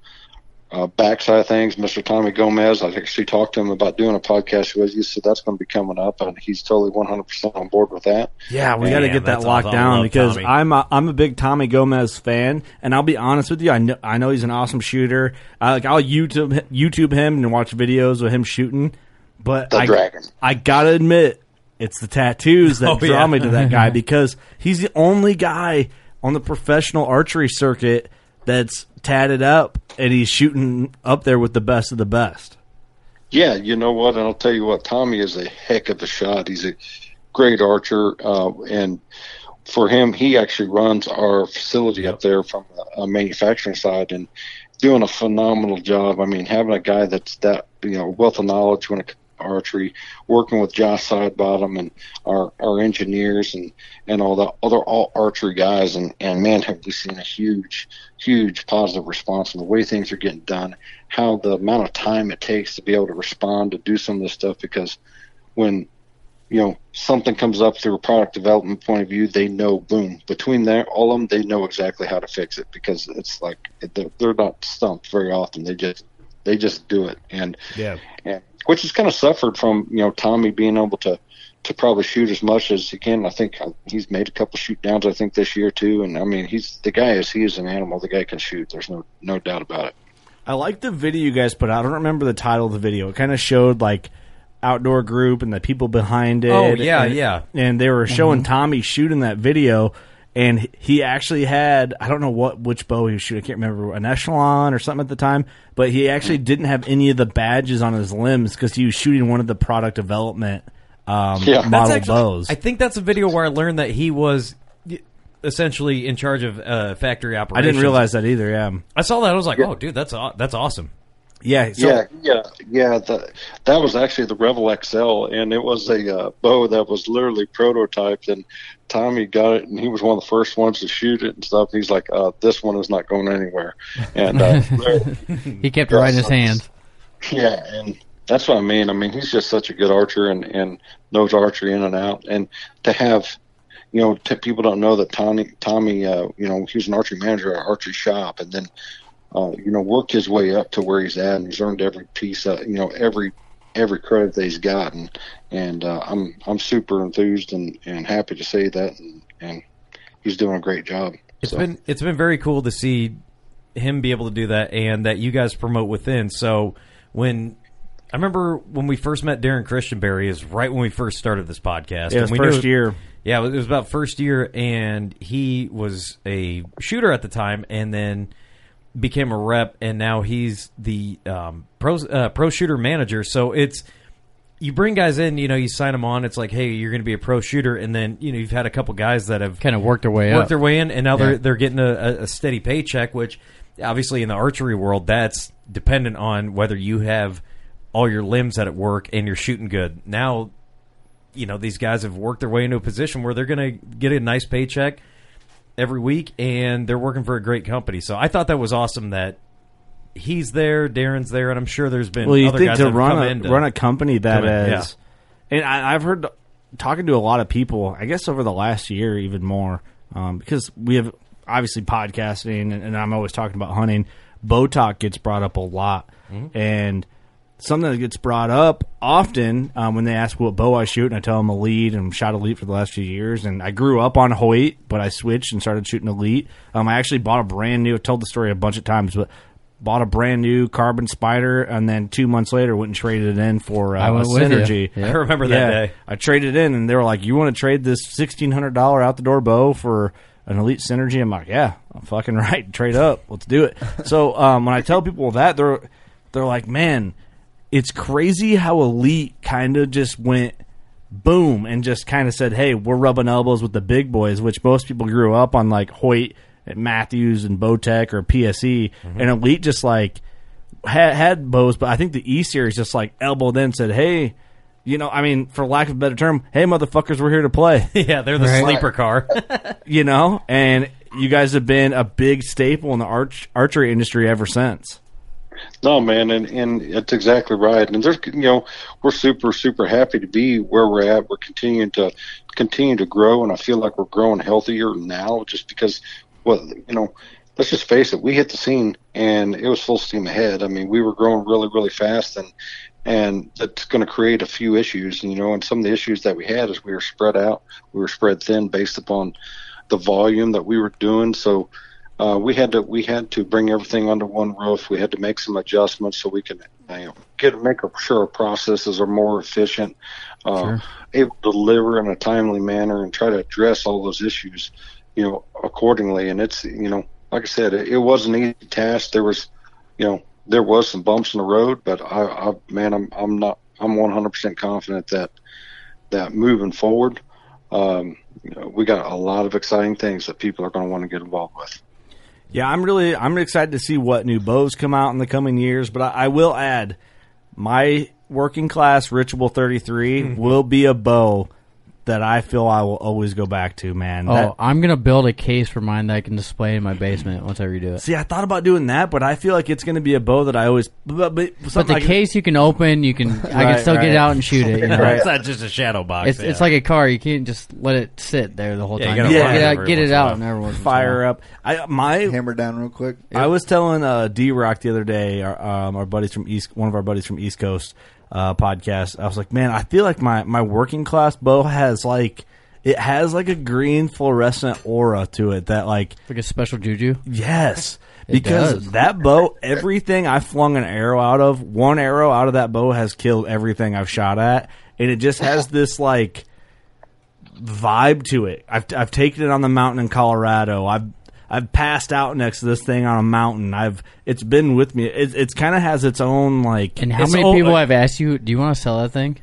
Speaker 7: uh, backside of things, Mr. Tommy Gomez. I actually talked to him about doing a podcast with you, so that's going to be coming up, and he's totally 100% on board with that.
Speaker 3: Yeah, we got to get that locked
Speaker 2: awesome.
Speaker 3: Down
Speaker 2: love
Speaker 3: because
Speaker 2: Tommy.
Speaker 3: I'm a, I'm a big Tommy Gomez fan, and I'll be honest with you, I know I know he's an awesome shooter. I like I'll YouTube YouTube him and watch videos of him shooting, but
Speaker 7: The
Speaker 3: I,
Speaker 7: Dragon.
Speaker 3: I gotta admit, it's the tattoos that
Speaker 2: Oh,
Speaker 3: draw
Speaker 2: yeah.
Speaker 3: me to that guy because he's the only guy on the professional archery circuit that's tatted up and he's shooting up there with the best of the best.
Speaker 7: Yeah, you know what? And I'll tell you what, Tommy is a heck of a shot. He's a great archer, uh, and for him, he actually runs our facility up there from a, manufacturing side and doing a phenomenal job. I mean, having a guy that's that you know wealth of knowledge when it comes to archery, working with Josh Sidebottom and our our engineers and and all the other all archery guys, and and man, have we seen a huge huge positive response from the way things are getting done, how the amount of time it takes to be able to respond to do some of this stuff. Because when you know something comes up through a product development point of view, they know boom between there all of them they know exactly how to fix it. Because it's like they're, they're not stumped very often. They just they just do it and
Speaker 3: Yeah.
Speaker 7: and which has kind of suffered from you know Tommy being able to to probably shoot as much as he can. I think uh, he's made a couple shoot downs. I think this year too, and I mean he's the guy is he is an animal. The guy can shoot. There's no no doubt about it.
Speaker 3: I like the video you guys put out. I don't remember the title of the video. It kind of showed like outdoor group and the people behind it.
Speaker 2: Oh, yeah,
Speaker 3: and,
Speaker 2: yeah.
Speaker 3: And they were showing Tommy shooting that video, and he actually had I don't know what which bow he was shooting. I can't remember an echelon or something at the time, but he actually didn't have any of the badges on his limbs because he was shooting one of the product development um,
Speaker 7: Yeah.
Speaker 3: Model
Speaker 2: actually-
Speaker 3: bows.
Speaker 2: I think that's a video where I learned that he was essentially in charge of uh, factory operations.
Speaker 3: I didn't realize that either. Yeah,
Speaker 2: I saw that. I was like, oh, dude, that's aw- that's awesome.
Speaker 3: yeah, so,
Speaker 7: yeah, yeah, yeah. The, that was actually the Revol XL, and it was a uh, bow that was literally prototyped. And Tommy got it, and he was one of the first ones to shoot it and stuff. He's like, uh, "This one is not going anywhere." And uh,
Speaker 4: He kept it right in his hands.
Speaker 7: yeah, and that's what I mean. I mean, he's just such a good archer and and knows archery in and out. And to have, you know, t- people don't know that Tommy Tommy, uh, you know, he was an archery manager at an archery shop, and then, uh, you know, worked his way up to where he's at, and he's earned every piece, of, you know, every every credit that he's gotten. And uh, I'm I'm super enthused and and happy to say that, and, and he's doing a great job.
Speaker 2: It's
Speaker 7: So-
Speaker 2: been it's been very cool to see him be able to do that, and that you guys promote within. So when I remember when we first met Darren Christianberry is right when we first started this podcast.
Speaker 3: it was
Speaker 2: and we
Speaker 3: first
Speaker 2: knew-
Speaker 3: year.
Speaker 2: Yeah, it was about first year, and he was a shooter at the time, and then became a rep, and now he's the um, pro uh, pro shooter manager. So it's you bring guys in, you know, you sign them on. It's like, hey, you're going to be a pro shooter, and then you know you've had a couple guys that have
Speaker 4: Kind of worked their way
Speaker 2: worked
Speaker 4: up.
Speaker 2: their way in, and now they're they're getting a, a- a steady paycheck. Which obviously in the archery world, that's dependent on whether you have all your limbs at it work and you're shooting good. Now, you know these guys have worked their way into a position where they're going to get a nice paycheck every week, and they're working for a great company. So I thought that was awesome that he's there, Darren's there, and I'm sure there's been
Speaker 3: Well, you
Speaker 2: other
Speaker 3: think
Speaker 2: guys
Speaker 3: to
Speaker 2: that
Speaker 3: run a,
Speaker 2: to-
Speaker 3: run a company that
Speaker 2: is,
Speaker 3: is, and I, I've heard talking to a lot of people. I guess over the last year, even more, um, because we have obviously podcasting, and, and I'm always talking about hunting. Talk gets brought up a lot,
Speaker 2: Mm-hmm.
Speaker 3: and something that gets brought up often um, when they ask what bow I shoot, and I tell them elite and shot elite for the last few years. And I grew up on Hoyt, but I switched and started shooting elite. Um, I actually bought a brand new. I've told the story a bunch of times, but bought a brand new carbon spider, and then two months later went and traded it in for uh,
Speaker 4: I
Speaker 3: a
Speaker 4: went
Speaker 3: synergy.
Speaker 4: Yeah.
Speaker 2: I remember that day.
Speaker 3: I traded it in, and they were like, "You want to trade this sixteen hundred dollar out the door bow for an elite synergy?" I'm like, "Yeah, I'm fucking right. Trade up. Let's do it." so um, when I tell people that, they're they're like, "Man, it's crazy how elite kind of just went." Boom, and just kind of said, "Hey, we're rubbing elbows with the big boys," which most people grew up on, like Hoyt, and Mathews, and Bowtech or PSE,
Speaker 2: Mm-hmm.
Speaker 3: and Elite just like had, had bows, but I think the E series just like elbowed in, and said, "Hey, you know, I mean, for lack of a better term, hey, motherfuckers, we're here to play."
Speaker 2: yeah, they're the
Speaker 4: Right.
Speaker 2: sleeper car.
Speaker 3: you know, and you guys have been a big staple in the arch archery industry ever since.
Speaker 7: No, man, and and it's exactly right. And there's, you know, we're super super happy to be where we're at. We're continuing to continue to grow, and I feel like we're growing healthier now, just because, well, you know, let's just face it, we hit the scene and it was full steam ahead. I mean, we were growing really really fast, and and that's going to create a few issues. And you know, and some of the issues that we had is we were spread out, we were spread thin based upon the volume that we were doing. So uh, we had to we had to bring everything under one roof. We had to make some adjustments so we can you know, get make sure our processes are more efficient, uh,
Speaker 4: Sure.
Speaker 7: able to deliver in a timely manner, and try to address all those issues, you know, accordingly. And it's you know, like I said, it, it was an easy task. There was, you know, there was some bumps in the road, but I, I man, I'm I'm not I'm 100% confident that that moving forward, um, you know, we got a lot of exciting things that people are going to want to get involved with.
Speaker 3: Yeah, I'm really I'm excited to see what new bows come out in the coming years. But I, I will add, my working class Ritual 33 will be a bow that I feel I will always go back to. Man,
Speaker 4: Oh,
Speaker 3: That-
Speaker 4: I'm gonna build a case for mine that I can display in my basement once I redo it.
Speaker 3: see, I thought about doing that, but I feel like it's going to be a bow that I always. But, but,
Speaker 4: But the
Speaker 3: I can-
Speaker 4: case you can open, you can I can
Speaker 3: Right,
Speaker 4: still get
Speaker 3: right.
Speaker 4: it out and shoot it. You know?
Speaker 2: It's not just a shadow box.
Speaker 4: It's,
Speaker 2: yeah.
Speaker 4: it's like a car. You can't just let it sit there the whole
Speaker 2: Yeah,
Speaker 4: time.
Speaker 2: gotta
Speaker 4: You
Speaker 3: run
Speaker 4: get,
Speaker 3: it
Speaker 4: out, get it out and everyone's
Speaker 3: fire up. I my
Speaker 5: Hammer down real quick.
Speaker 3: I was telling uh, D Rock the other day, our, um, our buddies from East, one of our buddies from East Coast uh, podcast. I was like, man, I feel like my my working class bow has like it has like a green fluorescent aura to it that like
Speaker 4: like a special juju.
Speaker 3: yes. Because
Speaker 4: does.
Speaker 3: that bow, everything I flung an arrow out of, one arrow out of that bow has killed everything I've shot at, and it just has this like vibe to it. I've I've taken it on the mountain in Colorado. I've I've passed out next to this thing on a mountain. I've it's been with me. It it's kind of has its own like.
Speaker 4: And how many
Speaker 3: own-
Speaker 4: people have asked you, "Do you want to sell that thing?"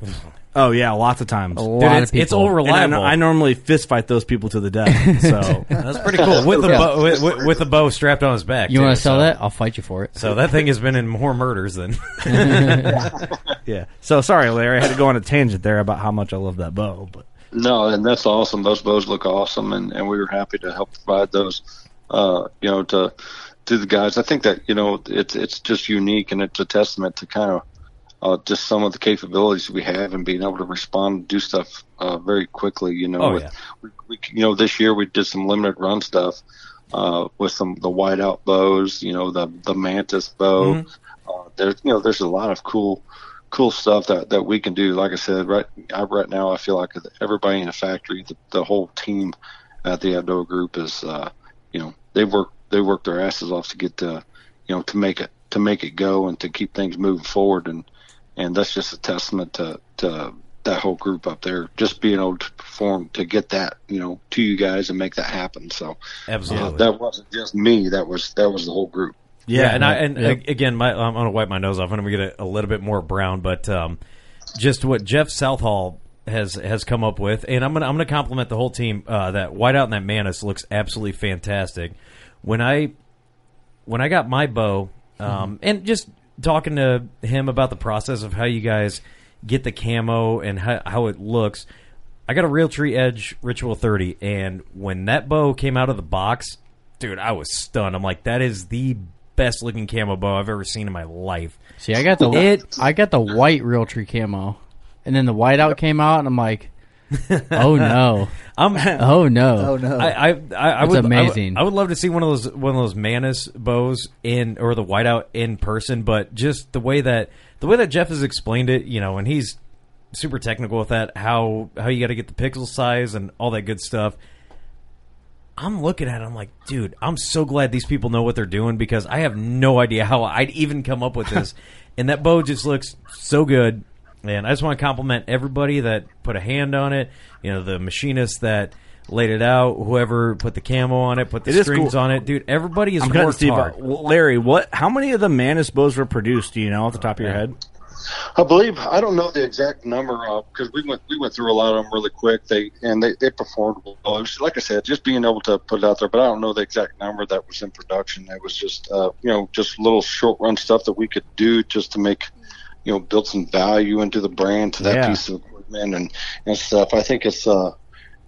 Speaker 3: Oh yeah, lots of times.
Speaker 4: A
Speaker 2: Dude,
Speaker 4: lot
Speaker 2: it's,
Speaker 4: of people.
Speaker 2: it's all
Speaker 3: And I. I normally fist fight those people to the death. So
Speaker 2: That's pretty cool. With the bow, with, with, with the bow strapped on his back.
Speaker 4: You
Speaker 2: too,
Speaker 4: want to sell
Speaker 2: so-
Speaker 4: that? I'll fight you for it.
Speaker 2: So that thing has been in more murders than.
Speaker 3: yeah. So sorry, Larry. I had to go on a tangent there about how much I love that bow, but.
Speaker 7: No, and that's awesome. Those bows look awesome, and, and we were happy to help provide those, uh, you know, to to the guys. I think that you know it's it's just unique, and it's a testament to kind of uh, just some of the capabilities we have and being able to respond and do stuff uh, very quickly. You know,
Speaker 2: Oh,
Speaker 7: with,
Speaker 2: yeah.
Speaker 7: we, we, you know, this year we did some limited run stuff uh, with some the whiteout bows. You know, the the mantis bow. Uh, there's you know there's a lot of cool cool stuff that, that we can do. Like I said, right I, right now I feel like everybody in the factory, the, the whole team at the outdoor Group is, uh, you know, they work they work their asses off to get to, you know, to make it to make it go and to keep things moving forward. And and that's just a testament to to that whole group up there, just being able to perform to get that, you know, to you guys and make that happen. So uh,
Speaker 2: Absolutely.
Speaker 7: that wasn't just me. That was that was the whole group.
Speaker 2: Yeah, and I and
Speaker 4: Yep.
Speaker 2: again, my, I'm going to wipe my nose off. I'm going to get a, a little bit more brown, but um, just what Jeff Southall has has come up with, and I'm going to I'm to compliment the whole team. Uh, that whiteout and that Mantis looks absolutely fantastic. When I when I got my bow, um, and just talking to him about the process of how you guys get the camo and how, how it looks. I got a Realtree Edge Ritual 30, and when that bow came out of the box, dude, I was stunned. I'm like, that is the best looking camo bow I've ever seen in my life.
Speaker 4: See, I got the
Speaker 2: It-
Speaker 4: I got the white Realtree camo, and then the whiteout came out, and I'm like, oh no,
Speaker 2: I'm
Speaker 4: oh no,
Speaker 5: Oh no!
Speaker 2: I, I, I, I
Speaker 4: It's
Speaker 2: would,
Speaker 4: amazing.
Speaker 2: I would, I would love to see one of those one of those Mantis bows in or the whiteout in person, but just the way that the way that Jeff has explained it, you know, and he's super technical with that, how how you got to get the pixel size and all that good stuff. I'm looking at it, I'm like, dude, I'm so glad these people know what they're doing because I have no idea how I'd even come up with this. and that bow just looks so good. And I just want to compliment everybody that put a hand on it. You know, the machinist that laid it out, whoever put the camo on it, put the
Speaker 3: It is
Speaker 2: strings
Speaker 3: cool.
Speaker 2: on it. Dude, everybody is
Speaker 3: I'm cutting
Speaker 2: worked
Speaker 3: Steve.
Speaker 2: hard.
Speaker 3: off. Larry, what? How many of the Mantis bows were produced? Do you know off the top of your head?
Speaker 7: I believe I don't know the exact number because we went we went through a lot of them really quick. They and they, they performed well. It was, like I said, just being able to put it out there. But I don't know the exact number that was in production. It was just uh, you know just little short run stuff that we could do just to make you know build some value into the brand to that
Speaker 3: Yeah.
Speaker 7: piece of equipment and and stuff. I think it's uh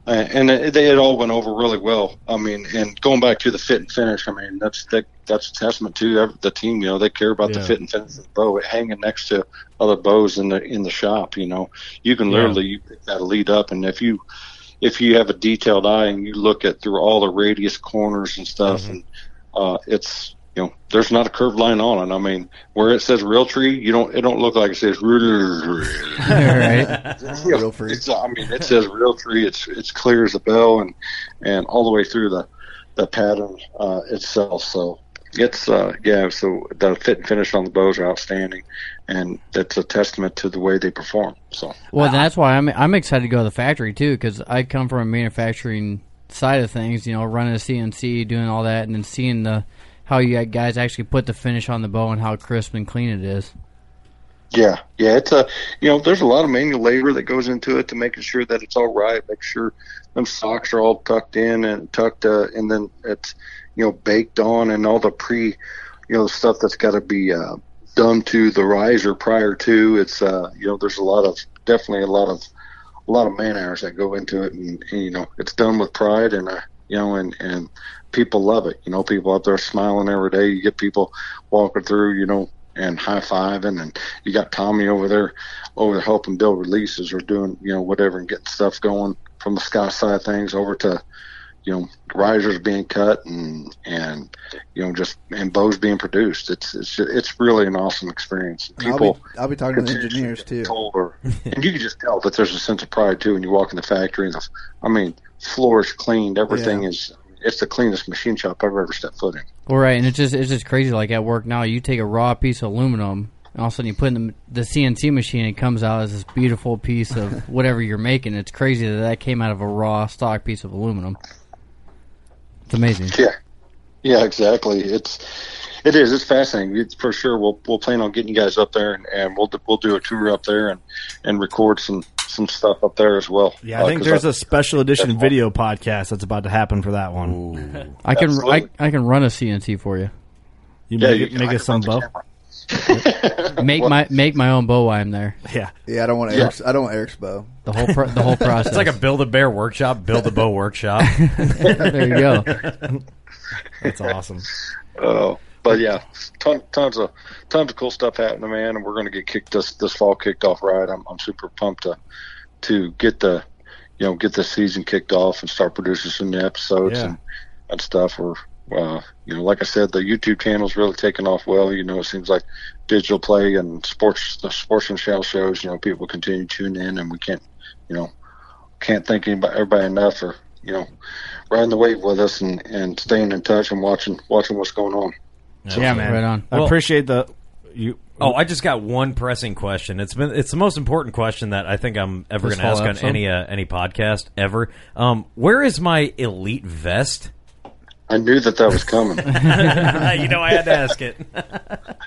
Speaker 7: and it, they, it all went over really well. I mean, and going back to the fit and finish, I mean, that's that, that's a testament to the team. You know, they care about the fit and finish of the bow, it hanging next to other bows in the in the shop. You know, you can literally you pick that lead up, and if you if you have a detailed eye and you look at through all the radius corners and stuff, and uh, it's you know, there's not a curved line on it. I mean, where it says Realtree, you don't it don't look like it says
Speaker 4: right.
Speaker 5: Realtree.
Speaker 7: it's, I mean, it says Realtree. It's it's clear as a bell, and and all the way through the the pattern uh, itself. So it's uh, yeah. So the fit and finish on the bows are outstanding, and that's a testament to the way they perform. So
Speaker 4: Well, that's why I'm I'm excited to go to the factory too because I come from a manufacturing side of things. You know, running a CNC, doing all that, and then seeing the how you guys actually put the finish on the bow and how crisp and clean it is.
Speaker 7: yeah, yeah. It's a you know, there's a lot of manual labor that goes into it to making sure that it's all right. Make sure them socks are all tucked in and tucked, uh, and then it's you know baked on, and all the pre you know stuff that's got to be uh, done to the riser prior to. It's uh, you know, there's a lot of definitely a lot of a lot of man hours that go into it, and, and you know, it's done with pride, and uh, you know, and and people love it. You know, people out there smiling every day. You get people walking through, you know, and high fiving, and you got Tommy over there over there helping build releases or doing you know whatever and getting stuff going from the sky side of things over to you know risers being cut and and you know just and bows being produced. It's it's it's really an awesome experience.
Speaker 5: I'll
Speaker 7: People
Speaker 5: be, I'll be talking to engineers too.
Speaker 7: or- and you can just tell that there's a sense of pride too when you walk in the factory. And the, I mean, floor is cleaned. Everything
Speaker 5: Yeah.
Speaker 7: is. It's the cleanest machine shop I've ever stepped foot in.
Speaker 4: Well, right, and it's just it's just crazy. Like at work now, you take a raw piece of aluminum, and all of a sudden you put in the, the CNC machine, and it comes out as this beautiful piece of whatever you're making. It's crazy that that came out of a raw stock piece of aluminum. It's amazing.
Speaker 7: Yeah, yeah, exactly. It's it is. It's fascinating. It's for sure. We'll we'll plan on getting you guys up there, and, and we'll we'll do a tour up there and and record some some stuff up there as well.
Speaker 3: Yeah, I
Speaker 7: Uh,
Speaker 3: think
Speaker 7: 'cause
Speaker 3: there's a special edition
Speaker 7: that's
Speaker 3: video podcast that's about to happen for that one.
Speaker 4: I can I, I can run a CNC for you.
Speaker 3: You
Speaker 7: Yeah,
Speaker 3: make,
Speaker 7: you
Speaker 3: it,
Speaker 7: can-
Speaker 3: make
Speaker 7: I
Speaker 3: us some
Speaker 7: run
Speaker 3: bow.
Speaker 7: the camera.
Speaker 4: Make my make my own bow while I'm there.
Speaker 3: Yeah,
Speaker 5: Yeah, I don't want
Speaker 7: Yeah.
Speaker 5: Eric's. I don't want Eric's bow.
Speaker 4: The whole pro- the whole process.
Speaker 2: It's like a build a bear workshop, build a bow workshop.
Speaker 4: there you go.
Speaker 3: that's awesome.
Speaker 7: Uh, but yeah, ton, tons of tons of cool stuff happening, man. And we're going to get kicked this this fall kicked off right. I'm I'm super pumped to to get the you know get the season kicked off and start producing some new episodes
Speaker 3: Yeah.
Speaker 7: and and stuff. We're uh, you know, like I said, the YouTube channel's really taken off well. You know, it seems like digital play and sports the sports and shell shows. You know, people continue to tune in, and we can't you know can't thank anybody everybody enough for you know riding the wave with us and and staying in touch and watching watching what's going on.
Speaker 3: Yeah, man.
Speaker 4: Right on.
Speaker 3: I
Speaker 2: Well-
Speaker 3: appreciate the you.
Speaker 2: Oh, I just got one pressing question. It's been it's the most important question that I think I'm ever
Speaker 4: This
Speaker 2: going to ask on
Speaker 4: episode?
Speaker 2: any uh, any podcast ever. Um, where is my elite vest?
Speaker 7: I knew that that was coming.
Speaker 2: you know, I had to ask it.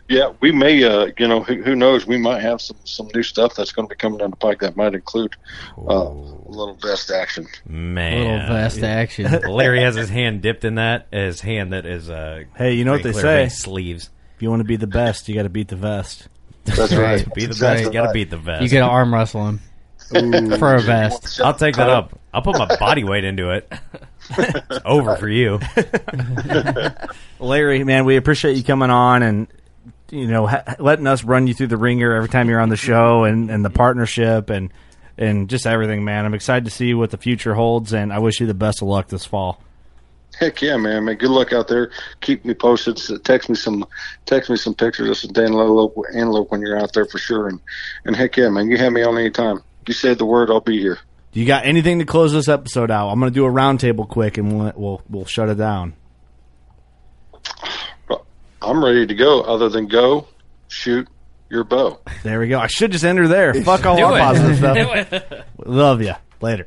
Speaker 7: Yeah, we may, uh, you know, who, who knows? We might have some, some new stuff that's going to be coming down the pike that might include uh, a little vest action.
Speaker 2: Man, a
Speaker 4: Little vest action.
Speaker 2: Larry has his hand dipped in that. His hand that is uh,
Speaker 3: Hey, you know what they say?
Speaker 2: sleeves.
Speaker 3: If you want to be the best, you got to beat the vest.
Speaker 7: That's right.
Speaker 2: Be the
Speaker 7: Exactly
Speaker 2: best. You got to beat the vest.
Speaker 4: You get to arm wrestle him for a vest.
Speaker 2: I'll take that up. I'll put my body weight into it. It's over for you.
Speaker 3: Larry, man, we appreciate you coming on and you know ha- letting us run you through the ringer every time you're on the show and, and the partnership and and just everything, man. I'm excited to see what the future holds, and I wish you the best of luck this fall.
Speaker 7: Heck yeah, man! Man, good luck out there. Keep me posted. Text me some, text me some pictures of some antelope, antelope when you're out there for sure. And and heck yeah, man! You have me on any time. You say the word, I'll be here.
Speaker 3: Do you got anything to close this episode out? I'm going to do a roundtable quick, and we'll, we'll we'll shut it down.
Speaker 7: I'm ready to go. Other than go, shoot your bow.
Speaker 3: There we go. I should just enter there. Fuck all
Speaker 2: Do
Speaker 3: our
Speaker 2: it.
Speaker 3: positive stuff. Love you. Later.